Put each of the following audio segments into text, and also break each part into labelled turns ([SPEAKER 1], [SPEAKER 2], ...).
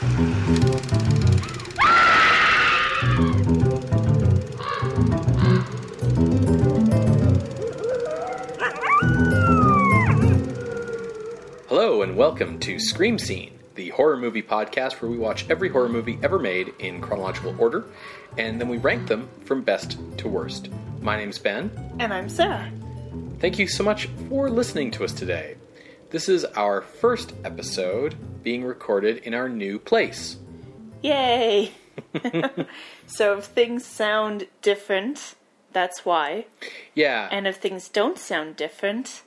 [SPEAKER 1] Hello, and welcome to Scream Scene, the horror movie podcast where we watch every horror movie ever made in chronological order, and then we rank them from best to worst. My name's Ben.
[SPEAKER 2] And I'm Sarah.
[SPEAKER 1] Thank you so much for listening to us today. This is our first episode being recorded in our new place.
[SPEAKER 2] Yay! so if things sound different, that's why.
[SPEAKER 1] Yeah,
[SPEAKER 2] And if things don't sound different,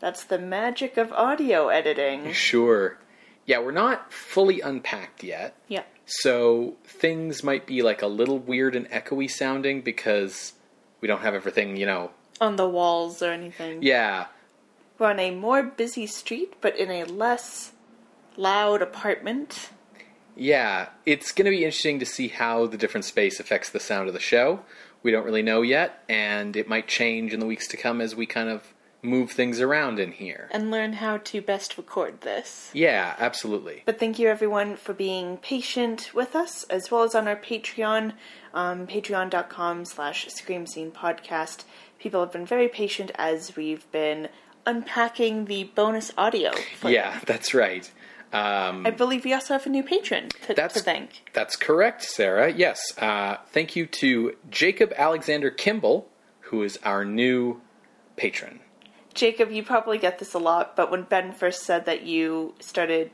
[SPEAKER 2] that's the magic of audio editing.
[SPEAKER 1] sure. Yeah, we're not fully unpacked yet,
[SPEAKER 2] Yeah.
[SPEAKER 1] so things might be like a little weird and echoey sounding because we don't have everything, you know.
[SPEAKER 2] On the walls or anything.
[SPEAKER 1] Yeah,
[SPEAKER 2] We're on a more busy street, but in a less loud apartment.
[SPEAKER 1] Yeah, it's going to be interesting to see how the different space affects the sound of the show. We don't really know yet, and it might change in the weeks to come as we kind of move things around in here.
[SPEAKER 2] And learn how to best record this.
[SPEAKER 1] Yeah, absolutely.
[SPEAKER 2] But thank you everyone for being patient with us, as well as on our Patreon, um, patreon.com slash scream scene podcast. People have been very patient as we've been unpacking the bonus audio.
[SPEAKER 1] Yeah,
[SPEAKER 2] them.
[SPEAKER 1] that's right. Um,
[SPEAKER 2] I believe we also have a new patron to,
[SPEAKER 1] That's-
[SPEAKER 2] to thank.
[SPEAKER 1] that's correct, Sarah. Yes. Uh, thank you to Jacob Alexander Kimball, who is our new patron.
[SPEAKER 2] Jacob, you probably get this a lot, but when Ben first said that you started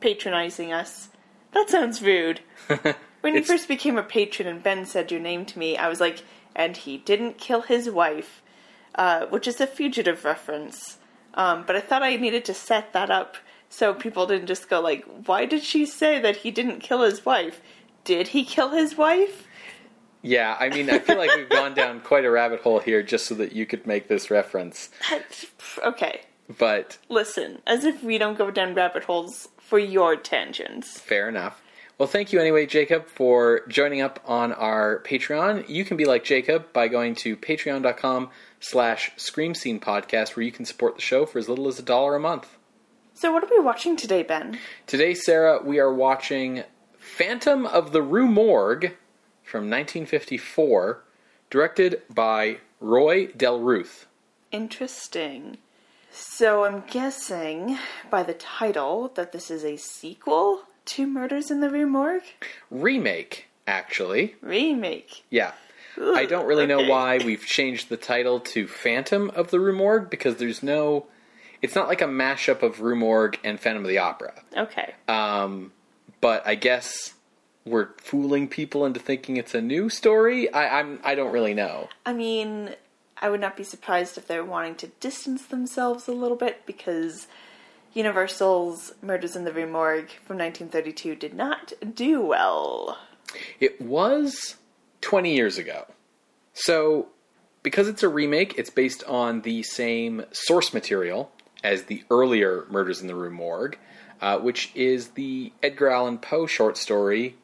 [SPEAKER 2] patronizing us, that sounds rude. When you first became a patron and Ben said your name to me, I was like, and he didn't kill his wife, uh, which is a fugitive reference. Um, but I thought I needed to set that up so people didn't just go like, why did she say that he didn't kill his wife? Did he kill his wife?
[SPEAKER 1] Yeah, I mean, I feel like we've gone down quite a rabbit hole here just so that you could make this reference.
[SPEAKER 2] okay,
[SPEAKER 1] But
[SPEAKER 2] listen, as if we don't go down rabbit holes for your tangents.
[SPEAKER 1] Fair enough. Well, thank you anyway, Jacob, for joining up on our Patreon. You can be like Jacob by going to patreon.com slash scream scene podcast where you can support the show for as little as a dollar a month.
[SPEAKER 2] So, what are we watching today, Ben?
[SPEAKER 1] Today, Sarah, we are watching Phantom of the Rue Morgue from 1954, directed by Roy Del Ruth.
[SPEAKER 2] Interesting. So, I'm guessing by the title that this is a sequel to Murders in the Rue Morgue?
[SPEAKER 1] Remake, actually.
[SPEAKER 2] Remake.
[SPEAKER 1] Yeah. I don't really know why we've changed the title to Phantom of the Rue Morgue because there's no. It's not like a mashup of Rue Morgue and Phantom of the Opera.
[SPEAKER 2] Okay.
[SPEAKER 1] Um, but I guess we're fooling people into thinking it's a new story. I, I'm I don't really know.
[SPEAKER 2] I mean, I would not be surprised if they're wanting to distance themselves a little bit because Universal's Murders in the Rue Morgue from 1932 did not do well.
[SPEAKER 1] It was 20 years ago. So, because it's a remake, it's based on the same source material as the earlier Murders in the Rue Morgue, uh, which is the Edgar Allan Poe short story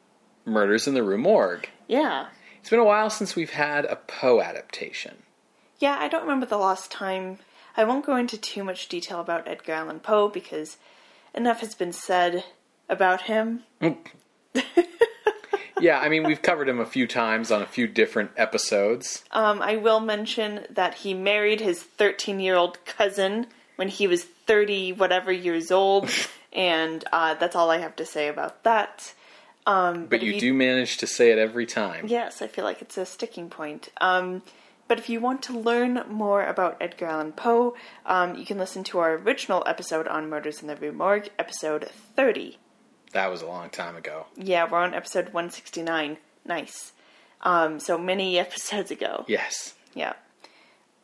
[SPEAKER 1] Murders in the Rue Morgue.
[SPEAKER 2] Yeah.
[SPEAKER 1] It's been a while since we've had a Poe adaptation.
[SPEAKER 2] Yeah, I don't remember the last time. I won't go into too much detail about Edgar Allan Poe because enough has been said about him.
[SPEAKER 1] Yeah, I mean, we've covered him a few times on a few different episodes.
[SPEAKER 2] Um, I will mention that he married his 13 year old cousin when he was 30 whatever years old, and uh, that's all I have to say about that. Um,
[SPEAKER 1] But
[SPEAKER 2] if
[SPEAKER 1] you do manage to say it every time.
[SPEAKER 2] Yes, I feel like it's a sticking point. Um, but if you want to learn more about Edgar Allan Poe, um, you can listen to our original episode on Murders in the Rue Morgue, episode 30.
[SPEAKER 1] That was a long time ago.
[SPEAKER 2] Yeah, we're on episode 169. Nice. Um, so many episodes ago.
[SPEAKER 1] Yes.
[SPEAKER 2] Yeah.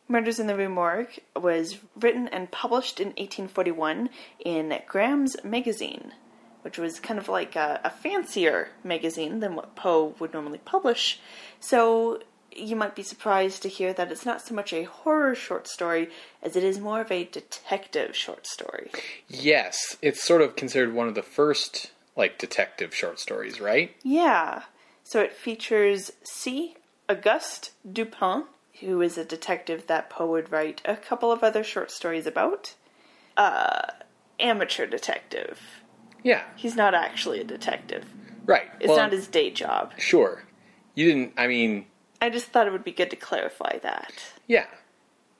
[SPEAKER 2] Murders in the Rue Morgue was written and published in 1841 in Graham's Magazine, which was kind of like a, a fancier magazine than what Poe would normally publish. So you might be surprised to hear that it's not so much a horror short story as it is more of a detective short story.
[SPEAKER 1] Yes, it's sort of considered one of the first like detective short stories, right?
[SPEAKER 2] Yeah. So it features C. Auguste Dupin, who is a detective that Poe would write a couple of other short stories about. Uh, amateur detective.
[SPEAKER 1] Yeah.
[SPEAKER 2] He's not actually a detective.
[SPEAKER 1] Right.
[SPEAKER 2] It's
[SPEAKER 1] well,
[SPEAKER 2] not his day job.
[SPEAKER 1] Sure. You didn't. I mean,
[SPEAKER 2] I just thought it would be good to clarify that.
[SPEAKER 1] yeah.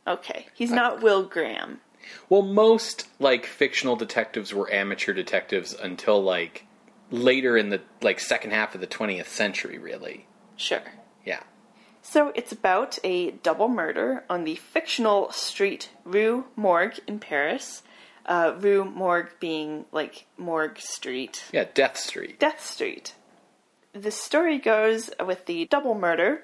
[SPEAKER 2] Okay, he's not Will Graham.
[SPEAKER 1] Well, most like fictional detectives were amateur detectives until like later in the like second half of the 20th century, really.
[SPEAKER 2] Sure.
[SPEAKER 1] Yeah.
[SPEAKER 2] So it's about a double murder on the fictional street Rue Morgue in Paris. Uh, Rue Morgue being like Morgue Street,
[SPEAKER 1] Yeah, Death Street.
[SPEAKER 2] Death Street. The story goes with the double murder.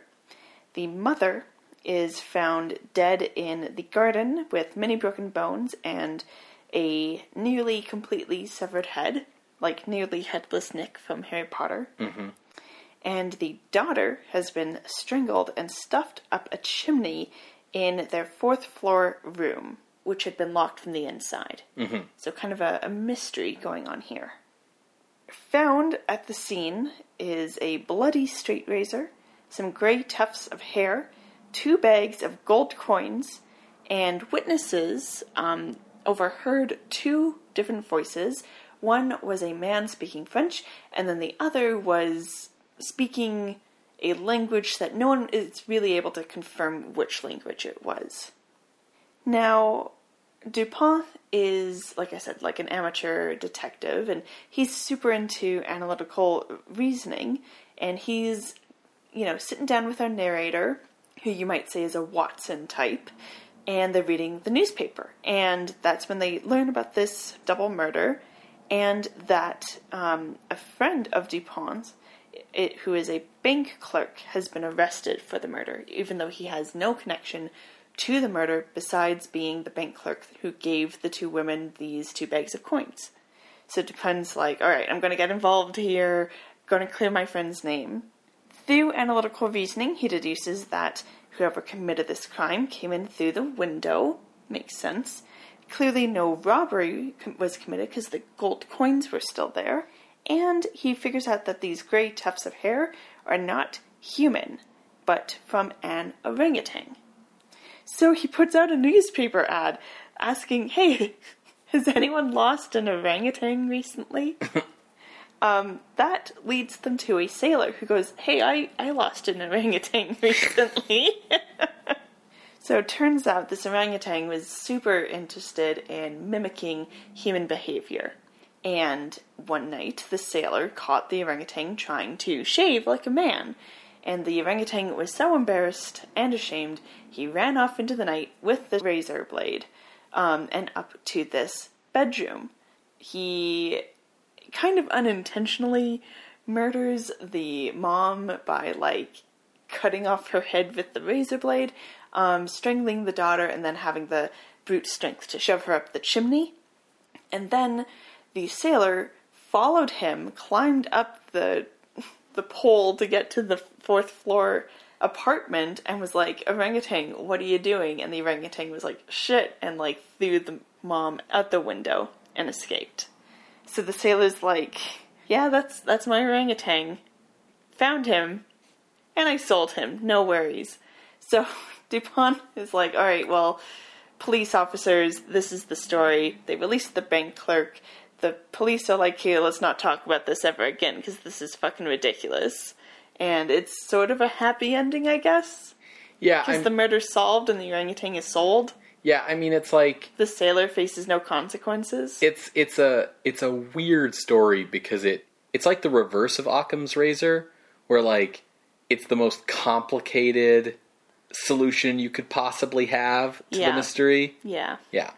[SPEAKER 2] The mother is found dead in the garden with many broken bones and a nearly completely severed head, like nearly headless Nick from Harry Potter. Mm-hmm. And the daughter has been strangled and stuffed up a chimney in their fourth floor room, which had been locked from the inside. Mm-hmm. So, kind of a, a mystery going on here. Found at the scene is a bloody straight razor, some gray tufts of hair, two bags of gold coins, and witnesses um, overheard two different voices. One was a man speaking French, and then the other was speaking a language that no one is really able to confirm which language it was. Now, Dupont is, like I said, like an amateur detective, and he's super into analytical reasoning, and he's, you know, sitting down with our narrator, who you might say is a Watson type, and they're reading the newspaper. And that's when they learn about this double murder, and that um, a friend of Dupont's, it, who is a bank clerk, has been arrested for the murder, even though he has no connection to the murder besides being the bank clerk who gave the two women these two bags of coins. So Dupont's like, all right, I'm going to get involved here, going to clear my friend's name. Through analytical reasoning, he deduces that whoever committed this crime came in through the window. Makes sense. Clearly, no robbery was committed because the gold coins were still there. And he figures out that these gray tufts of hair are not human, but from an orangutan. So he puts out a newspaper ad asking, hey, has anyone lost an orangutan recently? um, that leads them to a sailor who goes, hey, I, I lost an orangutan recently. so it turns out this orangutan was super interested in mimicking human behavior. And one night, the sailor caught the orangutan trying to shave like a man. And the orangutan was so embarrassed and ashamed, he ran off into the night with the razor blade um, and up to this bedroom. He kind of unintentionally murders the mom by, like, cutting off her head with the razor blade, um, strangling the daughter, and then having the brute strength to shove her up the chimney. And then the sailor followed him, climbed up the the pole to get to the fourth floor apartment, and was like, "Orangutan, what are you doing?" And the orangutan was like, "Shit," and like threw the mom out the window and escaped. So the sailor's like, "Yeah, that's that's my orangutan. Found him, and I sold him. No worries." So Dupont is like, "All right, well." Police officers, this is the story. They released the bank clerk the police are like, here, let's not talk about this ever again because this is fucking ridiculous. And it's sort of a happy ending, I guess.
[SPEAKER 1] Yeah,
[SPEAKER 2] Because the murder's solved and the orangutan is sold.
[SPEAKER 1] Yeah. I mean, it's like
[SPEAKER 2] The sailor faces no consequences.
[SPEAKER 1] it's it's a it's a weird story because it it's like the reverse of Occam's razor, where like it's the most complicated solution you could possibly have to
[SPEAKER 2] Yeah.
[SPEAKER 1] the mystery.
[SPEAKER 2] yeah.
[SPEAKER 1] Yeah,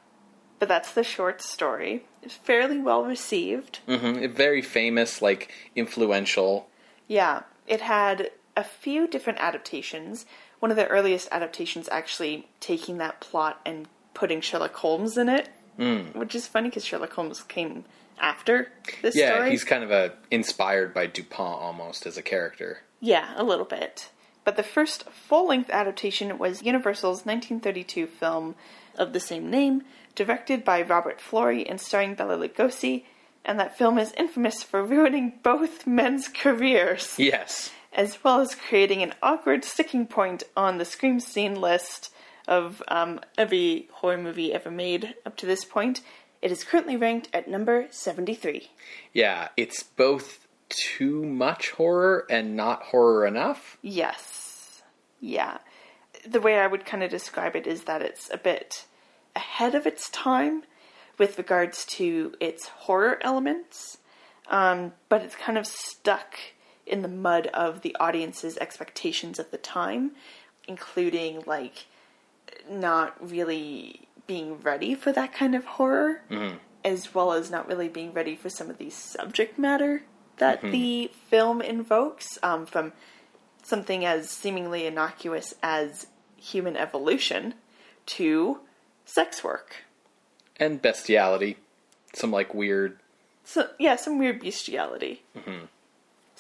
[SPEAKER 2] But that's the short story. It's fairly well received.
[SPEAKER 1] hmm very famous, like influential.
[SPEAKER 2] Yeah. It had a few different adaptations. One of the earliest adaptations actually taking that plot and putting Sherlock Holmes in it. Mm. Which is funny because Sherlock Holmes came after this
[SPEAKER 1] Yeah,
[SPEAKER 2] story.
[SPEAKER 1] he's kind of a inspired by Dupont almost as a character.
[SPEAKER 2] Yeah, a little bit. But the first full length adaptation was Universal's 1932 film of the same name, directed by Robert Florey and starring Bela Lugosi, and that film is infamous for ruining both men's careers,
[SPEAKER 1] Yes.
[SPEAKER 2] As well as creating an awkward sticking point on the Scream Scene list of um, every horror movie ever made up to this point. It is currently ranked at number 73.
[SPEAKER 1] Yeah, it's both too much horror and not horror enough.
[SPEAKER 2] Yes. Yeah. The way I would kind of describe it is that it's a bit ahead of its time with regards to its horror elements, um, but it's kind of stuck in the mud of the audience's expectations of the time, including like not really being ready for that kind of horror, mm-hmm. as well as not really being ready for some of the subject matter that mm-hmm. the film invokes um, from something as seemingly innocuous as human evolution to sex work.
[SPEAKER 1] And bestiality. Some like weird.
[SPEAKER 2] So yeah, some weird bestiality. Mm-hmm.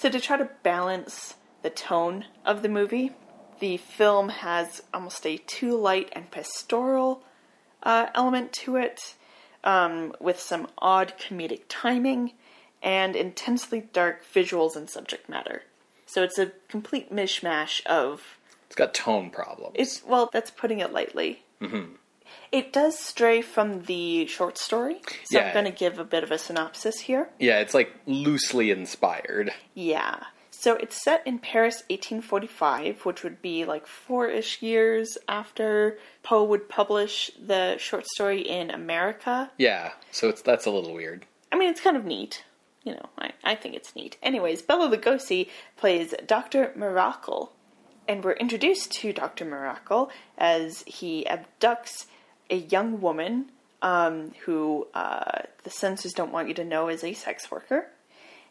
[SPEAKER 2] So to try to balance the tone of the movie, the film has almost a too light and pastoral uh, element to it, um, with some odd comedic timing and intensely dark visuals and subject matter. So it's a complete mishmash of
[SPEAKER 1] It's got tone problems.
[SPEAKER 2] it's well, that's putting it lightly. Mm-hmm. It does stray from the short story, so
[SPEAKER 1] Yeah.
[SPEAKER 2] I'm going to give a bit of a synopsis here.
[SPEAKER 1] yeah, it's like loosely inspired.
[SPEAKER 2] Yeah. So it's set in Paris 1845, which would be like four ish years after Poe would publish the short story in America.
[SPEAKER 1] Yeah, so it's that's a little weird.
[SPEAKER 2] I mean, it's kind of neat. You know, I, I think it's neat. Anyways, Bela Lugosi plays Dr. Miracle, and we're introduced to Dr. Miracle as he abducts a young woman um, who uh, the censors don't want you to know is a sex worker,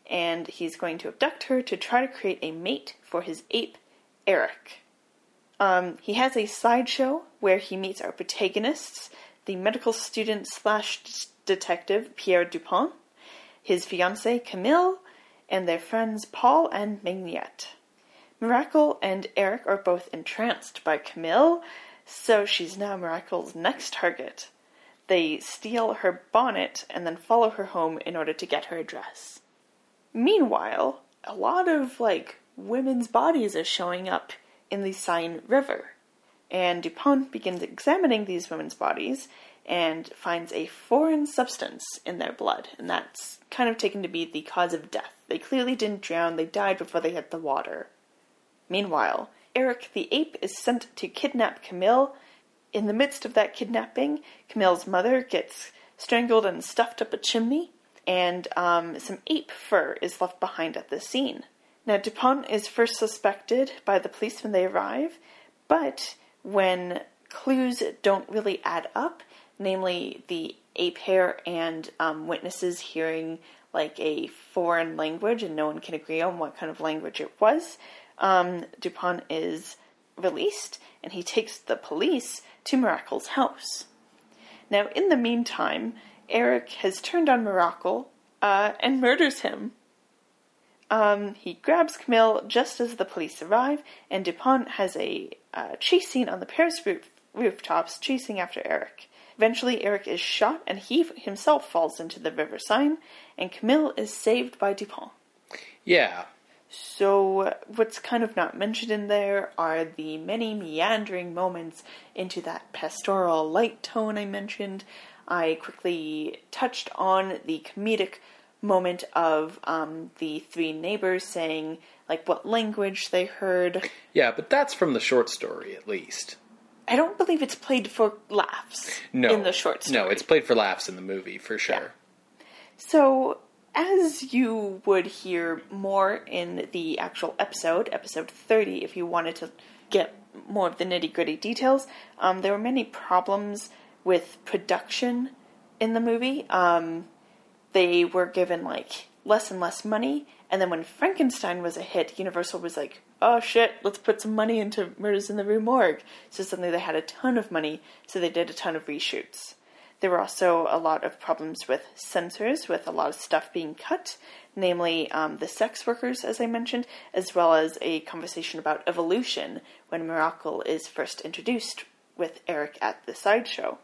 [SPEAKER 2] and he's going to abduct her to try to create a mate for his ape, Eric. Um, he has a sideshow where he meets our protagonists, the medical student slash detective Pierre Dupont, his fiancée Camille, and their friends Paul and Mignette. Miracle and Eric are both entranced by Camille, so she's now Miracle's next target. They steal her bonnet and then follow her home in order to get her address. Meanwhile, a lot of like women's bodies are showing up in the Seine River, and Dupont begins examining these women's bodies and finds a foreign substance in their blood, and that's kind of taken to be the cause of death. They clearly didn't drown, they died before they hit the water. Meanwhile, Eric the ape is sent to kidnap Camille. In the midst of that kidnapping, Camille's mother gets strangled and stuffed up a chimney, and um, some ape fur is left behind at the scene. Now, Dupont is first suspected by the police when they arrive, but when clues don't really add up, namely the ape hair and um, witnesses hearing like a foreign language and no one can agree on what kind of language it was, um, Dupont is released and he takes the police to Miracle's house. Now, in the meantime, Eric has turned on Miracle uh, and murders him. Um, he grabs Camille just as the police arrive, and Dupont has a uh, chase scene on the Paris roof- rooftops chasing after Eric. Eventually, Eric is shot, and he himself falls into the River Seine, and Camille is saved by Dupont.
[SPEAKER 1] Yeah,
[SPEAKER 2] So, what's kind of not mentioned in there are the many meandering moments into that pastoral light tone I mentioned. I quickly touched on the comedic moment of um, the three neighbors saying, like, what language they heard.
[SPEAKER 1] yeah, but that's from the short story at least.
[SPEAKER 2] I don't believe it's played for laughs
[SPEAKER 1] No,
[SPEAKER 2] in the short story.
[SPEAKER 1] No, it's played for laughs in the movie for sure.
[SPEAKER 2] So, as you would hear more in the actual episode, episode 30, if you wanted to get more of the nitty gritty details, um, there were many problems with production in the movie. Um, they were given like less and less money, and then when Frankenstein was a hit, Universal was like, oh shit, let's put some money into Murders in the Rue Morgue. So suddenly they had a ton of money, so they did a ton of reshoots. There were also a lot of problems with censors, with a lot of stuff being cut, namely um, the sex workers, as I mentioned, as well as a conversation about evolution when Miracle is first introduced with Eric at the sideshow.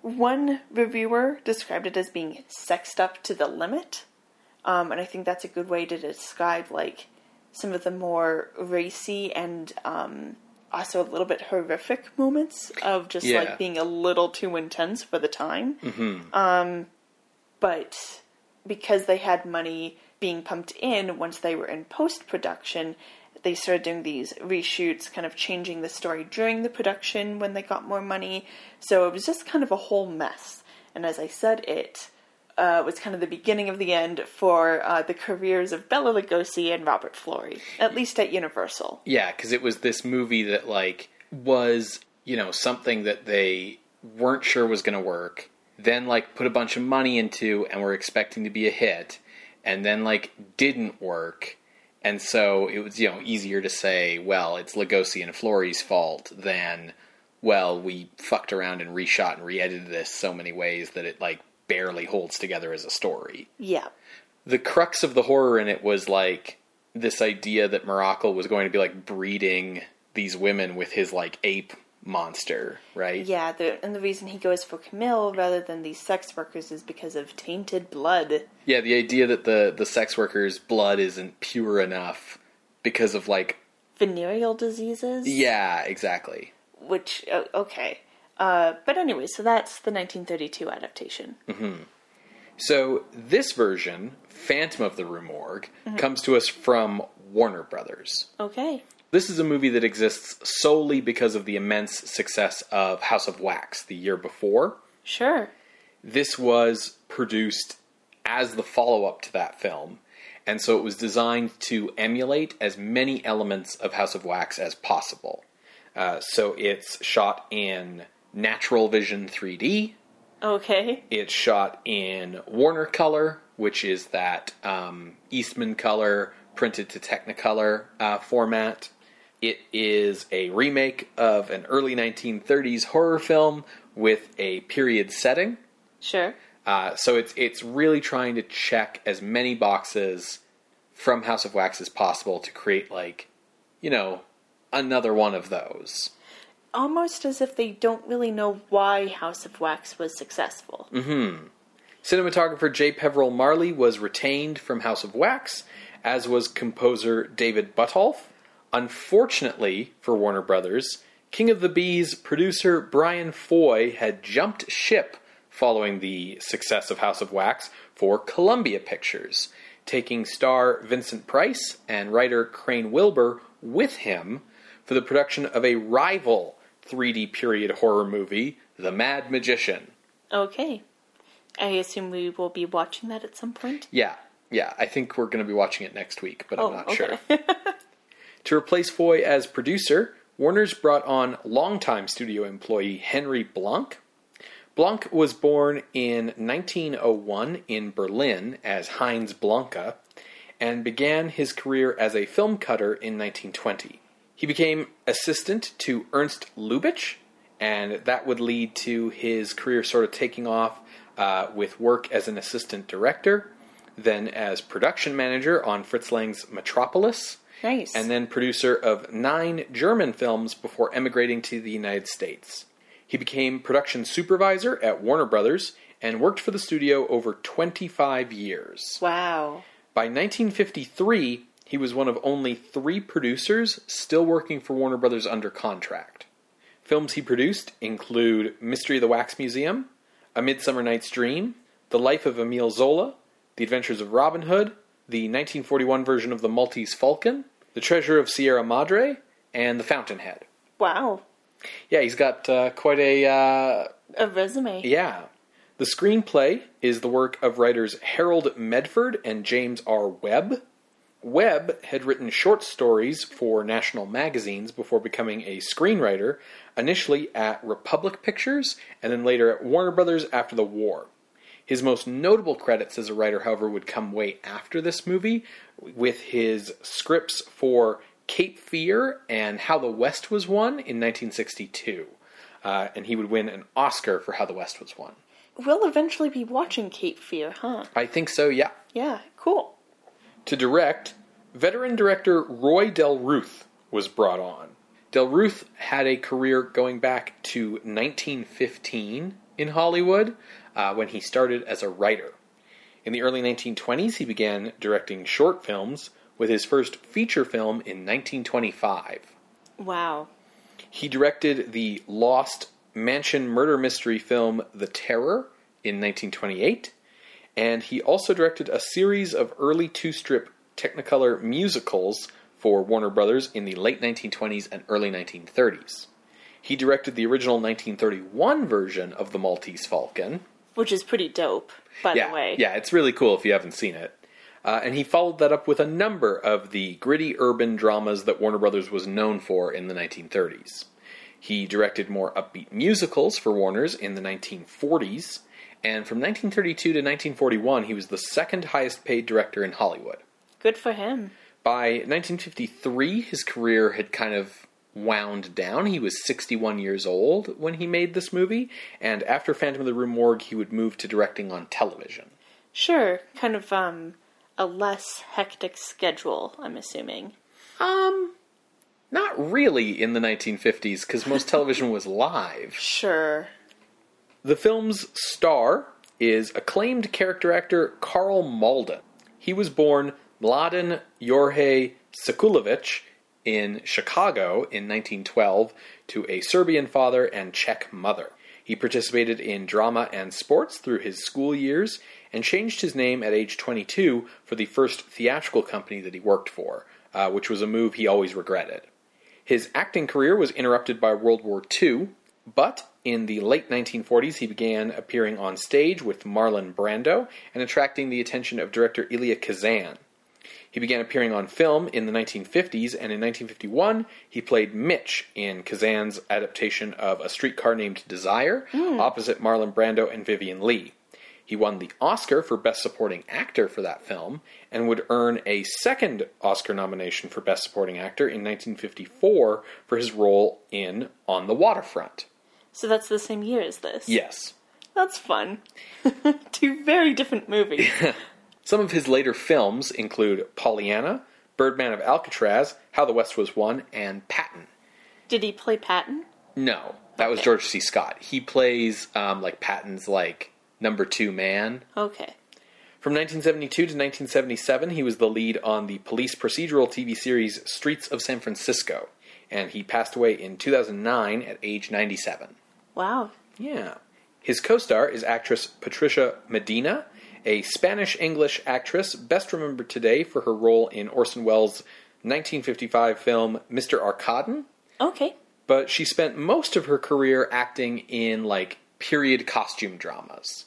[SPEAKER 2] One reviewer described it as being sexed up to the limit, um, and I think that's a good way to describe like some of the more racy and um, also a little bit horrific moments of just
[SPEAKER 1] Yeah.
[SPEAKER 2] like being a little too intense for the time. Um, but because they had money being pumped in once they were in post production, they started doing these reshoots, kind of changing the story during the production when they got more money. So it was just kind of a whole mess. And as I said, it uh, was kind of the beginning of the end for uh, the careers of Bela Lugosi and Robert Florey, at least at Universal.
[SPEAKER 1] Yeah, because it was this movie that like was you know something that they weren't sure was going to work, then like put a bunch of money into and were expecting to be a hit, and then like didn't work. And so it was, you know, easier to say, well, it's Lugosi and Florey's fault than, well, we fucked around and reshot and re-edited this so many ways that it like barely holds together as a story.
[SPEAKER 2] Yeah.
[SPEAKER 1] The crux of the horror in it was like this idea that Miracle was going to be like breeding these women with his like ape monster, right?
[SPEAKER 2] Yeah, the, and the reason he goes for Camille rather than these sex workers is because of tainted blood.
[SPEAKER 1] Yeah, the idea that the the sex workers' blood isn't pure enough because of like
[SPEAKER 2] Venereal diseases?
[SPEAKER 1] yeah, exactly.
[SPEAKER 2] Which, okay. Uh, but anyway, so that's the 1932 adaptation.
[SPEAKER 1] So this version, Phantom of the Rue Morgue, comes to us from Warner Brothers.
[SPEAKER 2] Okay.
[SPEAKER 1] This is a movie that exists solely because of the immense success of House of Wax the year before.
[SPEAKER 2] Sure.
[SPEAKER 1] This was produced as the follow up to that film, and so it was designed to emulate as many elements of House of Wax as possible. Uh, so it's shot in natural vision 3D,
[SPEAKER 2] Okay.
[SPEAKER 1] it's shot in Warner color, which is that um, Eastman color printed to Technicolor uh, format. It is a remake of an early 1930s horror film with a period setting.
[SPEAKER 2] Sure.
[SPEAKER 1] Uh, so it's it's really trying to check as many boxes from House of Wax as possible to create like, you know, another one of those.
[SPEAKER 2] Almost as if they don't really know why House of Wax was successful. Mm-hmm.
[SPEAKER 1] Cinematographer J. Peveril Marley was retained from House of Wax, as was composer David Buttolph. Unfortunately for Warner Brothers, King of the B's producer Bryan Foy had jumped ship following the success of House of Wax for Columbia Pictures, taking star Vincent Price and writer Crane Wilbur with him for the production of a rival 3D period horror movie, The Mad Magician.
[SPEAKER 2] Okay. I assume we will be watching that at some point.
[SPEAKER 1] Yeah, yeah. I think we're going to be watching it next week, but I'm
[SPEAKER 2] Oh,
[SPEAKER 1] not
[SPEAKER 2] okay.
[SPEAKER 1] sure. to replace Foy as producer, Warner's brought on longtime studio employee Henry Blanke. Blanke was born in 1901 in Berlin as Heinz Blanke and began his career as a film cutter in 1920. He became assistant to Ernst Lubitsch, and that would lead to his career sort of taking off uh, with work as an assistant director, then as production manager on Fritz Lang's Metropolis,
[SPEAKER 2] Nice.
[SPEAKER 1] and then producer of nine German films before emigrating to the United States. He became production supervisor at Warner Brothers and worked for the studio over 25 years.
[SPEAKER 2] wow.
[SPEAKER 1] By 1953, he was one of only three producers still working for Warner Brothers under contract. Films he produced include Mystery of the Wax Museum, A Midsummer Night's Dream, The Life of Emile Zola, The Adventures of Robin Hood, the 1941 version of The Maltese Falcon, The Treasure of Sierra Madre, and The Fountainhead.
[SPEAKER 2] Wow.
[SPEAKER 1] Yeah, he's got uh, quite a uh,
[SPEAKER 2] A resume.
[SPEAKER 1] yeah. The screenplay is the work of writers Harold Medford and James R. Webb. Webb had written short stories for national magazines before becoming a screenwriter, initially at Republic Pictures and then later at Warner Brothers after the war. His most notable credits as a writer, however, would come way after this movie, with his scripts for Cape Fear and How the West Was Won in 1962. Uh, and he would win an Oscar for How the West Was Won.
[SPEAKER 2] We'll eventually be watching Cape Fear, huh?
[SPEAKER 1] I think so, yeah.
[SPEAKER 2] Yeah, cool.
[SPEAKER 1] To direct, veteran director Roy Del Ruth was brought on. Del Ruth had a career going back to 1915 in Hollywood uh, when he started as a writer. In the early 1920s, he began directing short films, with his first feature film in 1925.
[SPEAKER 2] Wow.
[SPEAKER 1] He directed the Lost Mansion murder mystery film The Terror in 1928, And he also directed a series of early two strip Technicolor musicals for Warner Brothers in the late 1920s and early 1930s. He directed the original 1931 version of The Maltese Falcon.
[SPEAKER 2] Which is pretty dope, by
[SPEAKER 1] yeah,
[SPEAKER 2] the way.
[SPEAKER 1] Yeah, it's really cool if you haven't seen it. Uh, and he followed that up with a number of the gritty urban dramas that Warner Brothers was known for in the 1930s. He directed more upbeat musicals for Warner's in the 1940s, and from 1932 to 1941, he was the second highest paid director in Hollywood.
[SPEAKER 2] Good for him.
[SPEAKER 1] By 1953, his career had kind of wound down. He was 61 years old when he made this movie, and after Phantom of the Rue Morgue, he would move to directing on television.
[SPEAKER 2] Sure, kind of um a less hectic schedule, I'm assuming.
[SPEAKER 1] Um, not really in the 1950s, because most television was live.
[SPEAKER 2] Sure.
[SPEAKER 1] The film's star is acclaimed character actor Karl Malden. He was born Mladen Jorge Sekulovich in Chicago in 1912 to a Serbian father and Czech mother. He participated in drama and sports through his school years and changed his name at age 22 for the first theatrical company that he worked for, uh, which was a move he always regretted. His acting career was interrupted by World War II, but in the late 1940s he began appearing on stage with Marlon Brando and attracting the attention of director Elia Kazan. He began appearing on film in the 1950s, and in 1951 he played Mitch in Kazan's adaptation of A Streetcar Named Desire, hmm. opposite Marlon Brando and Vivien Leigh. He won the Oscar for Best Supporting Actor for that film, and would earn a second Oscar nomination for Best Supporting Actor in 1954 for his role in On the Waterfront.
[SPEAKER 2] So that's the same year as this.
[SPEAKER 1] Yes.
[SPEAKER 2] That's fun. Two very different movies.
[SPEAKER 1] Some of his later films include Pollyanna, Birdman of Alcatraz, How the West Was Won, and Patton.
[SPEAKER 2] Did he play Patton?
[SPEAKER 1] No, that was George C. Scott. He plays um, like Patton's like number two man.
[SPEAKER 2] Okay.
[SPEAKER 1] From 1972 to 1977, he was the lead on the police procedural TV series Streets of San Francisco, and he passed away in 2009 at age 97.
[SPEAKER 2] Wow.
[SPEAKER 1] Yeah. His co star is actress Patricia Medina, a Spanish English actress best remembered today for her role in Orson Welles' 1955 film Mr. Arkadin,
[SPEAKER 2] Okay.
[SPEAKER 1] but she spent most of her career acting in like period costume dramas.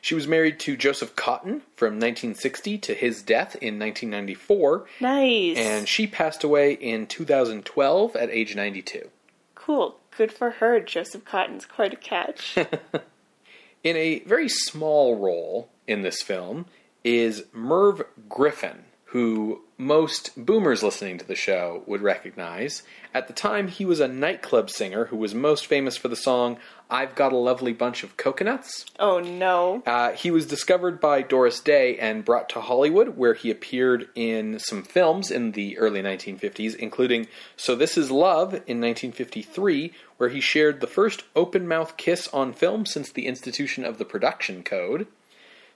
[SPEAKER 1] She was married to Joseph Cotten from 1960 to his death in 1994,
[SPEAKER 2] Nice.
[SPEAKER 1] and she passed away in 2012 at age 92.
[SPEAKER 2] cool. Good for her. Joseph Cotten's quite a catch.
[SPEAKER 1] In a very small role in this film is Merv Griffin, who most boomers listening to the show would recognize. At the time, he was a nightclub singer who was most famous for the song I've Got a Lovely Bunch of Coconuts.
[SPEAKER 2] oh no.
[SPEAKER 1] Uh, he was discovered by Doris Day and brought to Hollywood, where he appeared in some films in the early 1950s, including So This Is Love in 1953, where he shared the first open mouth kiss on film since the institution of the production code.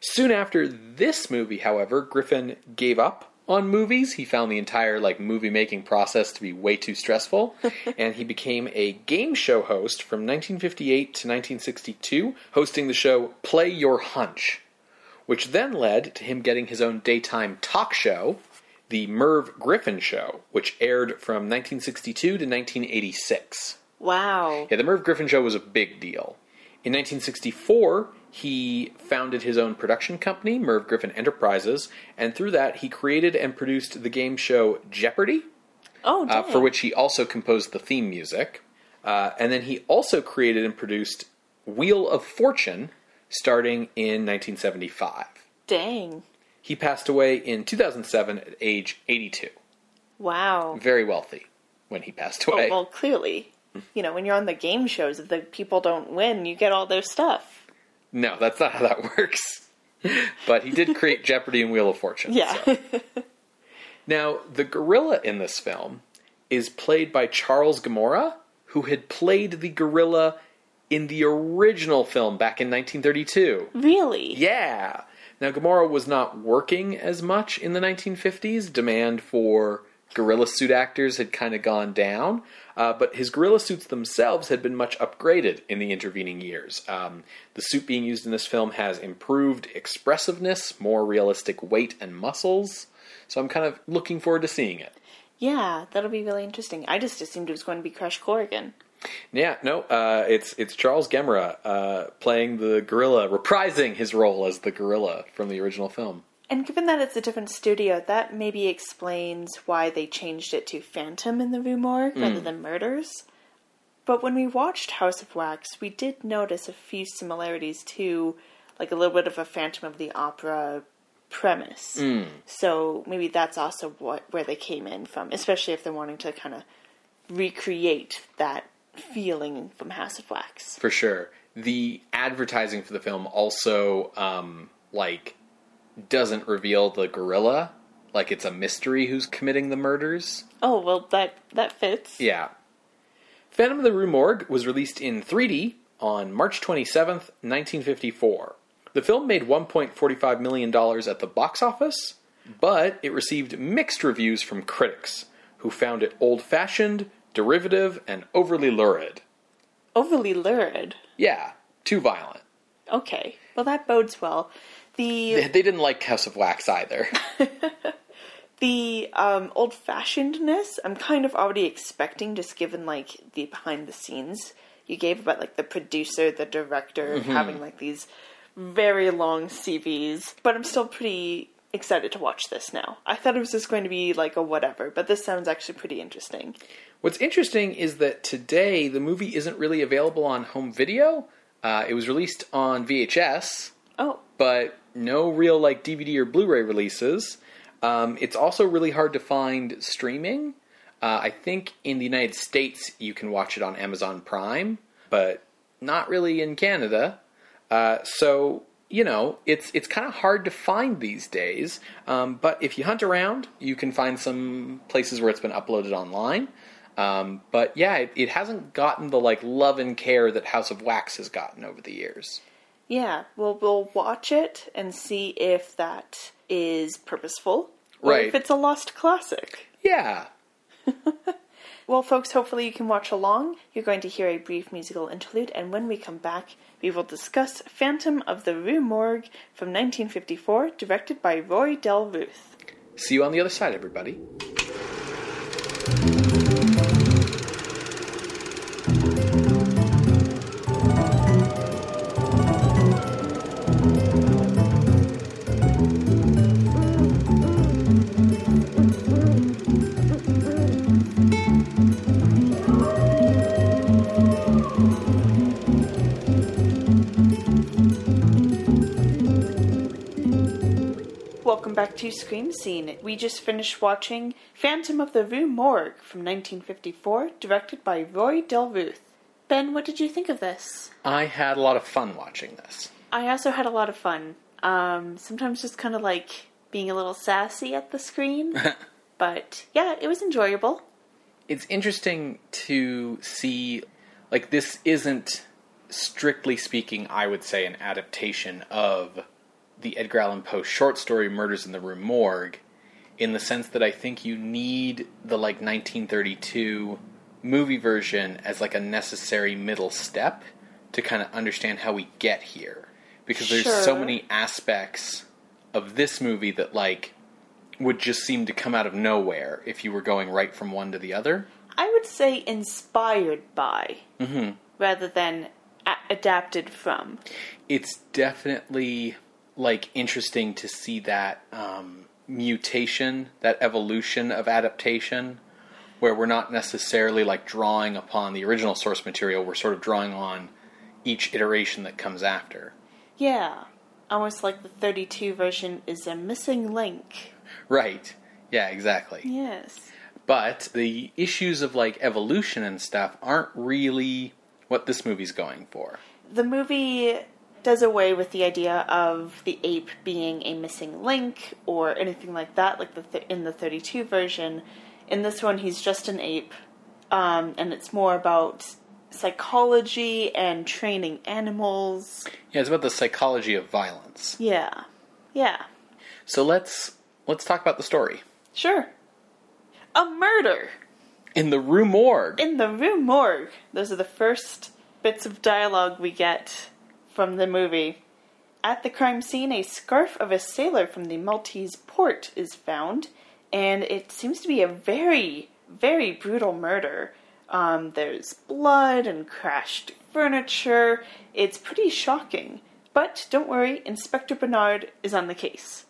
[SPEAKER 1] Soon after this movie, however, Griffin gave up on movies. He found the entire like movie making process to be way too stressful, and he became a game show host from 1958 to 1962, hosting the show Play Your Hunch, which then led to him getting his own daytime talk show, The Merv Griffin Show, which aired from 1962 to 1986.
[SPEAKER 2] Wow.
[SPEAKER 1] Yeah, the Merv Griffin Show was a big deal. In 1964, he founded his own production company, Merv Griffin Enterprises, and through that, he created and produced the game show Jeopardy!
[SPEAKER 2] Oh,
[SPEAKER 1] uh, for which he also composed the theme music. Uh, and then he also created and produced Wheel of Fortune starting in 1975.
[SPEAKER 2] Dang.
[SPEAKER 1] He passed away in 2007 at age 82.
[SPEAKER 2] Wow.
[SPEAKER 1] Very wealthy when he passed
[SPEAKER 2] Oh,
[SPEAKER 1] away.
[SPEAKER 2] well, clearly. You know, when you're on the game shows, if the people don't win, you get all their stuff.
[SPEAKER 1] No, that's not how that works. but he did create Jeopardy and Wheel of Fortune.
[SPEAKER 2] Yeah.
[SPEAKER 1] so. Now, the gorilla in this film is played by Charles Gemora, who had played the gorilla in the original film back in 1932.
[SPEAKER 2] really?
[SPEAKER 1] Yeah. Now, Gemora was not working as much in the 1950s. Demand for gorilla suit actors had kind of gone down, uh, but his gorilla suits themselves had been much upgraded in the intervening years. Um, the suit being used in this film has improved expressiveness, more realistic weight and muscles. So I'm kind of looking forward to seeing it.
[SPEAKER 2] Yeah, that'll be really interesting. I just assumed it was going to be Crash Corrigan.
[SPEAKER 1] Yeah, no, uh, it's it's Charles Gemora uh, playing the gorilla, reprising his role as the gorilla from the original film.
[SPEAKER 2] And given that it's a different studio, that maybe explains why they changed it to Phantom in the Rue Morgue rather than Murders. But when we watched House of Wax, we did notice a few similarities to, like, a little bit of a Phantom of the Opera premise. So maybe that's also what where they came in from, especially if they're wanting to kind of recreate that feeling from House of Wax.
[SPEAKER 1] For sure. The advertising for the film also um, like doesn't reveal the gorilla. Like it's a mystery who's committing the murders.
[SPEAKER 2] Oh well, that that fits.
[SPEAKER 1] Yeah. Phantom of the Rue Morgue was released in 3D on March 27th, 1954. The film made $1.45 million at the box office, but it received mixed reviews from critics, who found it old fashioned, derivative, and overly lurid.
[SPEAKER 2] Overly lurid.
[SPEAKER 1] Yeah, too violent.
[SPEAKER 2] Okay, well that bodes well. The
[SPEAKER 1] They they didn't like House of Wax either.
[SPEAKER 2] the um, old fashionedness I'm kind of already expecting, just given like the behind the scenes you gave about like the producer, the director having like these very long CVs. But I'm still pretty excited to watch this now. I thought it was just going to be like a whatever, but this sounds actually pretty interesting.
[SPEAKER 1] What's interesting is that today the movie isn't really available on home video. Uh, it was released on VHS,
[SPEAKER 2] Oh,
[SPEAKER 1] but no real like DVD or Blu-ray releases. Um, it's also really hard to find streaming. Uh, I think in the United States you can watch it on Amazon Prime, but not really in Canada. Uh, so you know it's it's kind of hard to find these days. Um, but if you hunt around, you can find some places where it's been uploaded online. Um, but yeah, it, it hasn't gotten the like love and care that House of Wax has gotten over the years.
[SPEAKER 2] Yeah. Well, we'll watch it and see if that is purposeful or
[SPEAKER 1] Right.
[SPEAKER 2] if it's a lost classic.
[SPEAKER 1] Yeah,
[SPEAKER 2] Well, folks, hopefully you can watch along. You're going to hear a brief musical interlude, and when we come back, we will discuss Phantom of the Rue Morgue from 1954, directed by Roy Del Ruth.
[SPEAKER 1] See you on the other side, everybody.
[SPEAKER 2] Welcome back to Scream Scene. We just finished watching Phantom of the Rue Morgue from 1954, directed by Roy Del Ruth. Ben, what did you think of this?
[SPEAKER 1] I had a lot of fun watching this.
[SPEAKER 2] I also had a lot of fun. Um, sometimes just kind of like being a little sassy at the screen. but yeah, it was enjoyable.
[SPEAKER 1] It's interesting to see, like, this isn't, strictly speaking, I would say, an adaptation of the Edgar Allan Poe short story Murders in the Rue Morgue, in the sense that I think you need the, like, 1932 movie version as, like, a necessary middle step to kind of understand how we get here. Because there's so many aspects of this movie that, like, would just seem to come out of nowhere if you were going right from one to the other.
[SPEAKER 2] I would say inspired by mm-hmm. rather than a- adapted from.
[SPEAKER 1] It's definitely like interesting to see that um, mutation, that evolution of adaptation, where we're not necessarily like drawing upon the original source material. We're sort of drawing on each iteration that comes after.
[SPEAKER 2] Yeah, almost like the 32 version is a missing link.
[SPEAKER 1] Right. Yeah, exactly.
[SPEAKER 2] Yes.
[SPEAKER 1] But the issues of like evolution and stuff aren't really what this movie's going for.
[SPEAKER 2] The movie does away with the idea of the ape being a missing link or anything like that, like the th- in the 32 version. In this one, he's just an ape, um, and it's more about psychology and training animals.
[SPEAKER 1] Yeah, it's about the psychology of violence.
[SPEAKER 2] Yeah, yeah,
[SPEAKER 1] So let's let's talk about the story.
[SPEAKER 2] sure. a murder
[SPEAKER 1] In the Rue Morgue.
[SPEAKER 2] in the Rue Morgue. Those are the first bits of dialogue we get from the movie. At the crime scene, a scarf of a sailor from the Maltese port is found, and it seems to be a very, very brutal murder. Um, there's blood and crashed furniture. It's pretty shocking. But don't worry, Inspector Bernard is on the case.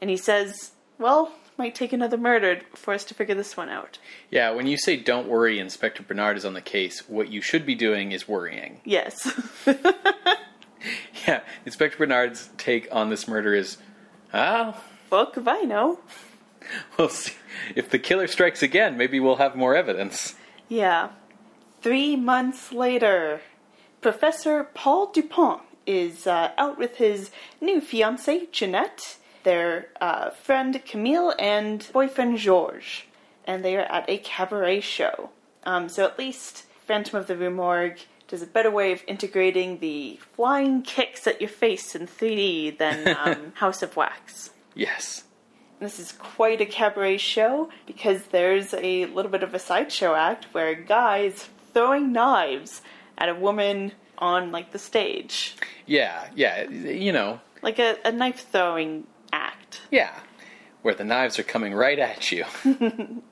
[SPEAKER 2] And he says, well, might take another murder for us to figure this one out.
[SPEAKER 1] Yeah, when you say don't worry, Inspector Bernard is on the case, what you should be doing is worrying.
[SPEAKER 2] Yes.
[SPEAKER 1] Yeah, Inspector Bernard's take on this murder is, ah,
[SPEAKER 2] Fuck if I know.
[SPEAKER 1] we'll see. If the killer strikes again, maybe we'll have more evidence.
[SPEAKER 2] Yeah. Three months later, Professor Paul Dupont is uh, out with his new fiancée, Jeanette, their uh, friend Camille, and boyfriend Georges. And they are at a cabaret show. Um, so at least Phantom of the Rue Morgue does a better way of integrating the flying kicks at your face in 3D than um, House of Wax.
[SPEAKER 1] Yes.
[SPEAKER 2] This is quite a cabaret show because there's a little bit of a sideshow act where a guy is throwing knives at a woman on like the stage.
[SPEAKER 1] Yeah, yeah, you know,
[SPEAKER 2] Like a, a knife throwing act.
[SPEAKER 1] yeah. Where the knives are coming right at you.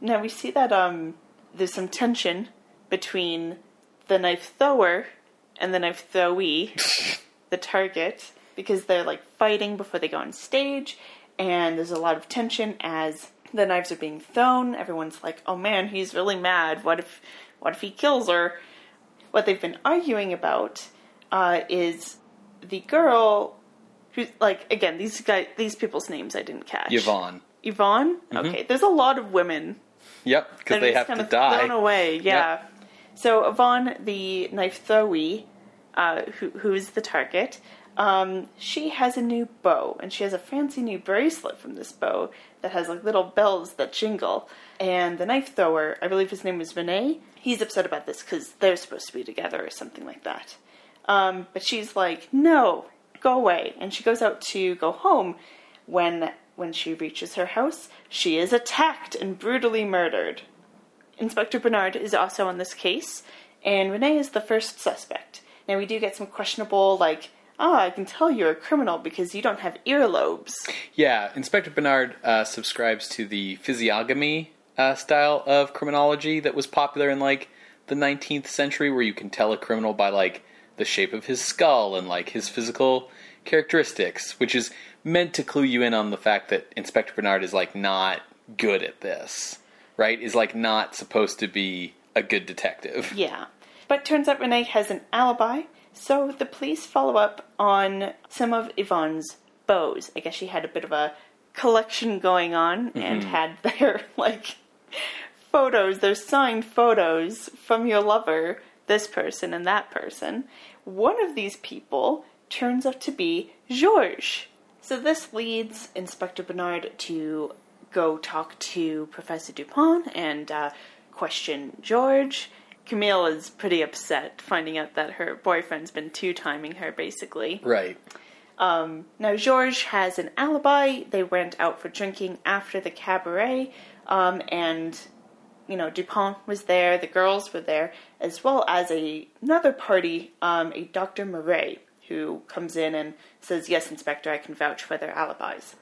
[SPEAKER 2] Now we see that um there's some tension between the knife thrower and the knife throwee, the target, because they're like fighting before they go on stage, and there's a lot of tension as the knives are being thrown. Everyone's like, "Oh man, he's really mad. What if, what if he kills her?" What they've been arguing about uh, is the girl who's like again these guys these people's names I didn't catch.
[SPEAKER 1] Yvonne.
[SPEAKER 2] Yvonne. Okay, there's a lot of women
[SPEAKER 1] Yep, because they have to die.
[SPEAKER 2] Thrown away, yeah. So Yvonne, the knife throwee, uh, who who is the target, um, she has a new bow, and she has a fancy new bracelet from this bow that has like little bells that jingle. And the knife thrower, I believe his name is Vinay. He's upset about this because they're supposed to be together or something like that. Um, but she's like, "No, go away," and she goes out to go home. When when she reaches her house, she is attacked and brutally murdered. Inspector Bernard is also on this case, and Renee is the first suspect. Now, we do get some questionable, like, oh, I can tell you're a criminal because you don't have earlobes.
[SPEAKER 1] Yeah, Inspector Bernard uh, subscribes to the physiognomy uh, style of criminology that was popular in like the 19th century, where you can tell a criminal by like the shape of his skull and like his physical characteristics, which is meant to clue you in on the fact that Inspector Bernard is like not good at this, right? Is like not supposed to be a good detective.
[SPEAKER 2] Yeah. But turns out Renee has an alibi, so the police follow up on some of Yvonne's bows. I guess she had a bit of a collection going on and mm-hmm. had their, like, photos, their signed photos from your lover, this person and that person. One of these people turns out to be Georges. So this leads Inspector Bernard to go talk to Professor Dupont and uh, question George. Camille is pretty upset finding out that her boyfriend's been two timing her, basically.
[SPEAKER 1] Right.
[SPEAKER 2] Now, George has an alibi. They went out for drinking after the cabaret, um, and, you know, Dupont was there, the girls were there, as well as a, another party, um, a Dr. Murray, who comes in and says, Yes, Inspector, I can vouch for their alibis.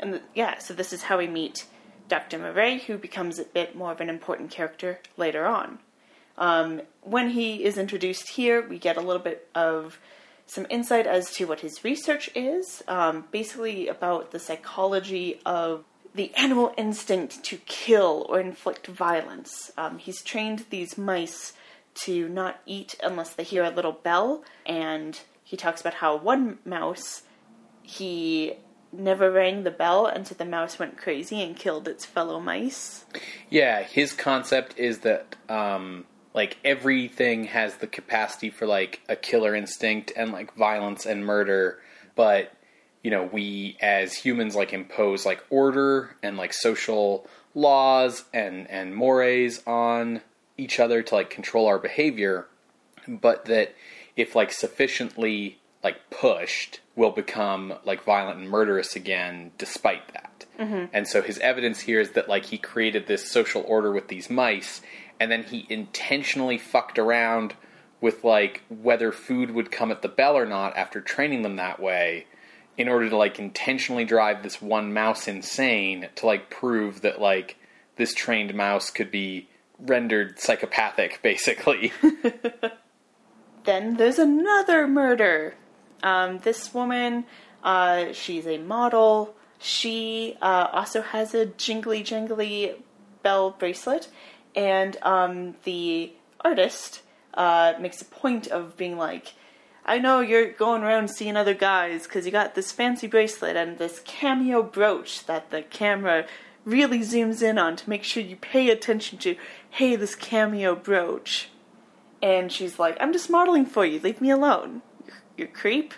[SPEAKER 2] And the, yeah, so this is how we meet Dr. Murray, who becomes a bit more of an important character later on. Um, when he is introduced here, we get a little bit of some insight as to what his research is, um, basically about the psychology of the animal instinct to kill or inflict violence. Um, he's trained these mice to not eat unless they hear a little bell, and he talks about how one mouse he never rang the bell until the mouse went crazy and killed its fellow mice.
[SPEAKER 1] Yeah, his concept is that um like everything has the capacity for like a killer instinct and like violence and murder, but you know, we as humans like impose like order and like social laws and and mores on each other to like control our behavior, but that if like sufficiently like pushed will become like violent and murderous again despite that. Mm-hmm. And so his evidence here is that like he created this social order with these mice, and then he intentionally fucked around with like whether food would come at the bell or not after training them that way in order to like intentionally drive this one mouse insane to like prove that like this trained mouse could be rendered psychopathic basically.
[SPEAKER 2] Then there's another murder. Um, this woman, uh, she's a model. She uh, also has a jingly jangly bell bracelet, and um, the artist uh, makes a point of being like, I know you're going around seeing other guys because you got this fancy bracelet and this cameo brooch that the camera really zooms in on to make sure you pay attention to. Hey, this cameo brooch. And she's like, I'm just modeling for you. Leave me alone. You, creep.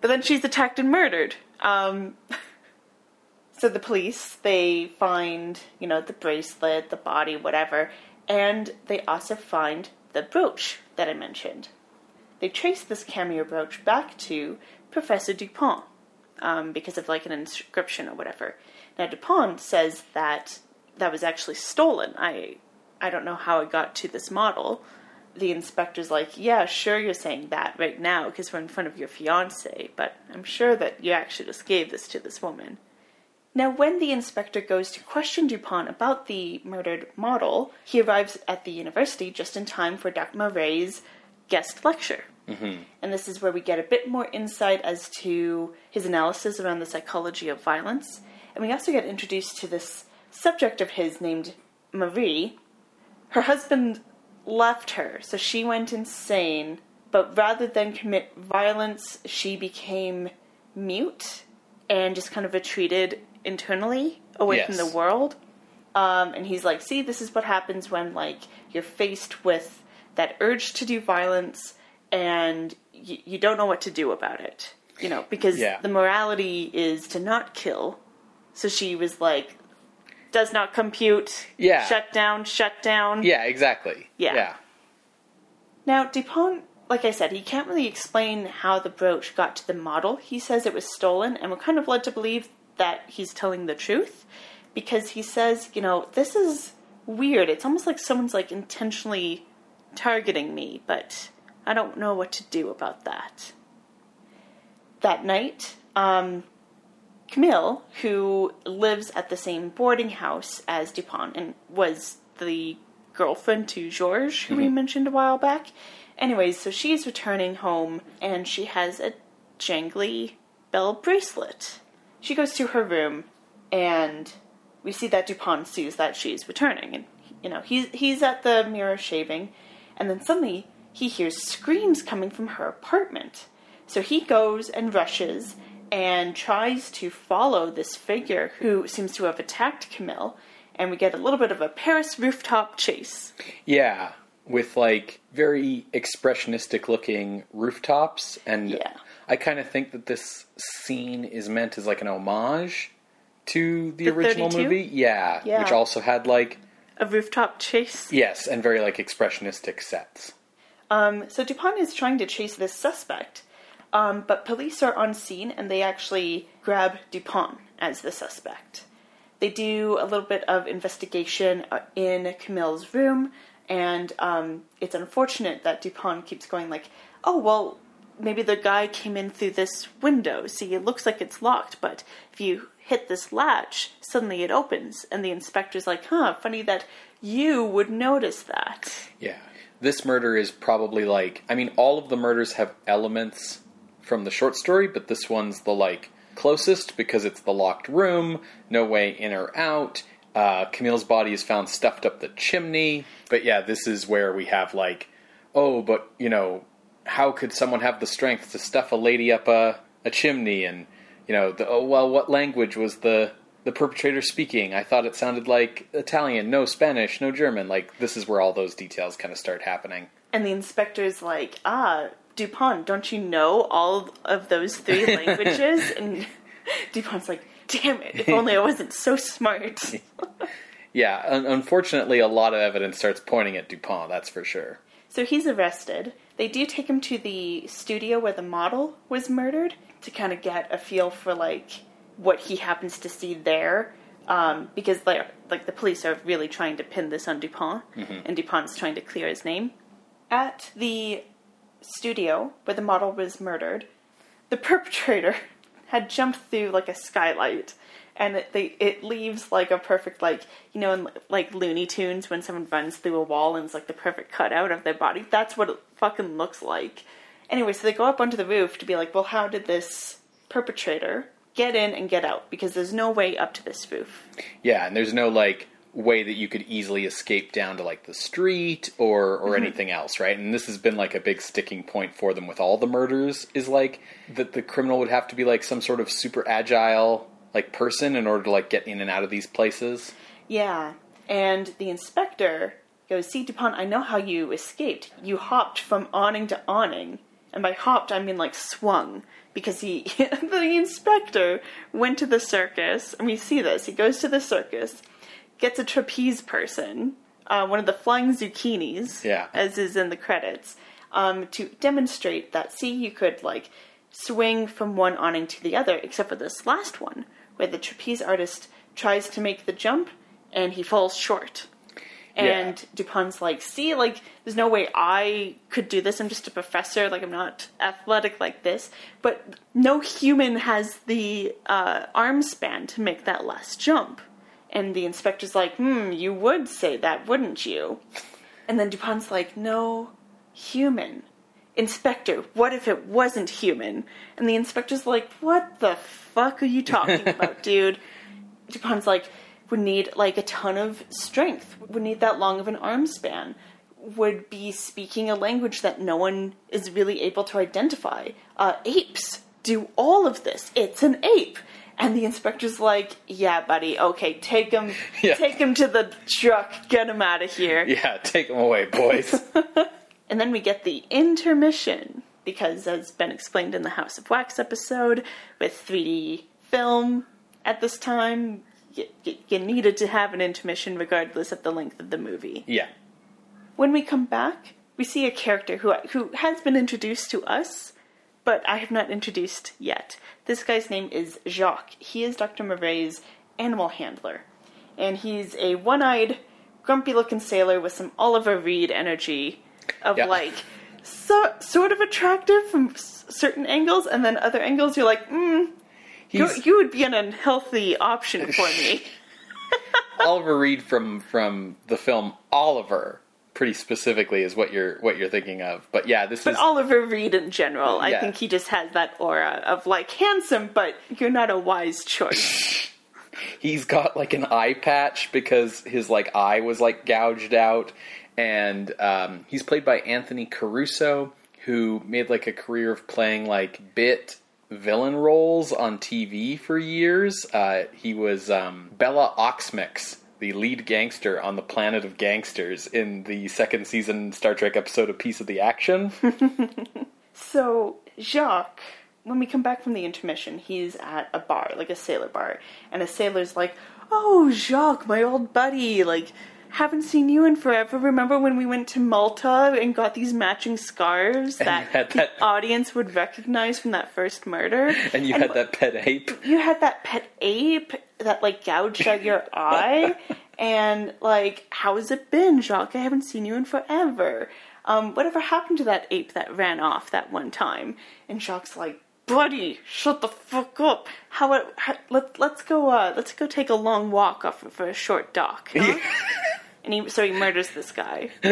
[SPEAKER 2] But then she's attacked and murdered. Um, so the police, they find, you know, the bracelet, the body, whatever. And they also find the brooch that I mentioned. They trace this cameo brooch back to Professor Dupont um, because of like an inscription or whatever. Now Dupont says that that was actually stolen. I I don't know how it got to this model. The inspector's like, yeah, sure, you're saying that right now because we're in front of your fiance, but I'm sure that you actually just gave this to this woman. Now, when the inspector goes to question Dupont about the murdered model, he arrives at the university just in time for Dr. Murray's guest lecture. Mm-hmm. And this is where we get a bit more insight as to his analysis around the psychology of violence. And we also get introduced to this subject of his named Marie. Her husband left her, so she went insane, but rather than commit violence, she became mute and just kind of retreated internally away from the world. Um, and he's like, see, this is what happens when like you're faced with that urge to do violence and y- you don't know what to do about it. You know, because
[SPEAKER 1] Yeah.
[SPEAKER 2] the morality is to not kill. So she was like, does not compute.
[SPEAKER 1] Yeah.
[SPEAKER 2] Shut down, shut down.
[SPEAKER 1] yeah exactly
[SPEAKER 2] Yeah.
[SPEAKER 1] yeah
[SPEAKER 2] Now, Dupont, like I said, he can't really explain how the brooch got to the model. He says it was stolen, and we're kind of led to believe that he's telling the truth because he says, you know, this is weird. It's almost like someone's like intentionally targeting me, but I don't know what to do about that. That night, um, Camille, who lives at the same boarding house as Dupont and was the girlfriend to Georges, who we mm-hmm. mentioned a while back. Anyways, so she's returning home and she has a jangly bell bracelet. She goes to her room and we see that Dupont sees that she's returning and you know, he's he's at the mirror shaving and then suddenly he hears screams coming from her apartment. So he goes and rushes and tries to follow this figure who seems to have attacked Camille, and we get a little bit of a Paris rooftop chase.
[SPEAKER 1] Yeah, with like very expressionistic looking rooftops, and
[SPEAKER 2] Yeah.
[SPEAKER 1] I kind of think that this scene is meant as like an homage to the,
[SPEAKER 2] The
[SPEAKER 1] original
[SPEAKER 2] 32?
[SPEAKER 1] movie. Yeah,
[SPEAKER 2] Yeah.
[SPEAKER 1] which also had like
[SPEAKER 2] A rooftop chase.
[SPEAKER 1] yes, and very like expressionistic sets.
[SPEAKER 2] Um, so Dupont is trying to chase this suspect, um, but police are on scene and they actually grab Dupont as the suspect. They do a little bit of investigation uh, in Camille's room, and um, it's unfortunate that Dupont keeps going like, "Oh well, maybe the guy came in through this window. See, it looks like it's locked, but if you hit this latch, suddenly it opens." And the inspector's like, "Huh, funny that you would notice that."
[SPEAKER 1] Yeah. This murder is probably like I mean all of the murders have elements from the short story, but this one's the like closest because it's the locked room, no way in or out. Uh, Camille's body is found stuffed up the chimney. But yeah, this is where we have like, oh, but you know, how could someone have the strength to stuff a lady up a, a chimney? And you know, the, oh well, what language was the the perpetrator speaking? I thought it sounded like Italian, no Spanish, no German. Like this is where all those details kind of start happening.
[SPEAKER 2] And the inspector's like, ah, Dupont, don't you know all of those three languages? and Dupont's like, damn it, if only I wasn't so smart.
[SPEAKER 1] Yeah, un- unfortunately, a lot of evidence starts pointing at Dupont. That's for sure.
[SPEAKER 2] so he's arrested. They do take him to the studio where the model was murdered to kind of get a feel for, like, what he happens to see there. Um, because like like the police are really trying to pin this on Dupont, and Dupont's trying to clear his name. At the studio where the model was murdered, the perpetrator had jumped through like a skylight and it, they, it leaves like a perfect like you know in like looney tunes when someone runs through a wall and it's like the perfect cutout of their body. That's what it fucking looks like. Anyway so they go up onto the roof to be like well how did this perpetrator get in and get out? Because there's no way up to this roof.
[SPEAKER 1] Yeah, and there's no like way that you could easily escape down to like the street or or mm-hmm. anything else, right? And this has been like a big sticking point for them with all the murders is like that the criminal would have to be like some sort of super agile like person in order to like get in and out of these places.
[SPEAKER 2] Yeah, and the inspector goes, See, DuPont, I know how you escaped. You hopped from awning to awning. And by hopped, I mean like swung. Because he, the inspector went to the circus, and we see this. He goes to the circus, gets a trapeze person, uh, one of the flying Zacchinis,
[SPEAKER 1] Yeah.
[SPEAKER 2] as is in the credits, um, to demonstrate that, see, you could like swing from one awning to the other, except for this last one, where the trapeze artist tries to make the jump and he falls short. And
[SPEAKER 1] Yeah.
[SPEAKER 2] DuPont's like, see, like, there's no way I could do this. I'm just a professor. Like, I'm not athletic like this. But no human has the uh, arm span to make that last jump. And the inspector's like, hmm, you would say that, wouldn't you? And then DuPont's like, no, human. Inspector, what if it wasn't human? And the inspector's like, what the fuck are you talking about, dude? DuPont's like, would need like a ton of strength, would need that long of an arm span, would be speaking a language that no one is really able to identify. Uh, apes do all of this. It's an ape. And the inspector's like, yeah, buddy, okay, take him,
[SPEAKER 1] Yeah.
[SPEAKER 2] take him to the truck, get him out of here.
[SPEAKER 1] Yeah, take him away, boys.
[SPEAKER 2] And then we get the intermission, because as been explained in the House of Wax episode, with 3D film at this time, you, you, you needed to have an intermission regardless of the length of the movie.
[SPEAKER 1] yeah.
[SPEAKER 2] When we come back, we see a character who, who has been introduced to us, but I have not introduced yet. This guy's name is Jacques. He is Dr. Murray's animal handler. And he's a one eyed, grumpy looking sailor with some Oliver Reed energy of
[SPEAKER 1] Yeah.
[SPEAKER 2] like, so, sort of attractive from s- certain angles, and then other angles you're like, mm, you, you would be an unhealthy option for me.
[SPEAKER 1] Oliver Reed from from the film Oliver, pretty specifically is what you're what you're thinking of. But yeah, this
[SPEAKER 2] But
[SPEAKER 1] is
[SPEAKER 2] Oliver Reed in general, I think he just has that aura of like handsome, but you're not a wise choice.
[SPEAKER 1] he's got like an eye patch because his like eye was like gouged out and um, he's played by anthony caruso who made like a career of playing like bit villain roles on tv for years uh, he was um, Bela Oxmyx the lead gangster on the planet of gangsters in the second season star trek episode a piece of the action
[SPEAKER 2] so Jacques, when we come back from the intermission, he's at a bar, like a sailor bar, and a sailor's like, "Oh, Jacques, my old buddy, like." Haven't seen you in forever. Remember when we went to Malta and got these matching scarves that,
[SPEAKER 1] that-
[SPEAKER 2] the audience would recognize from that first murder?
[SPEAKER 1] and you had that pet ape
[SPEAKER 2] you had that pet ape that like gouged out your eye and like how has it been jacques i haven't seen you in forever um, whatever happened to that ape that ran off that one time and jacques like buddy shut the fuck up how, it- how let, let's go uh, let's go take a long walk off for a short dock huh? and he so he murders this guy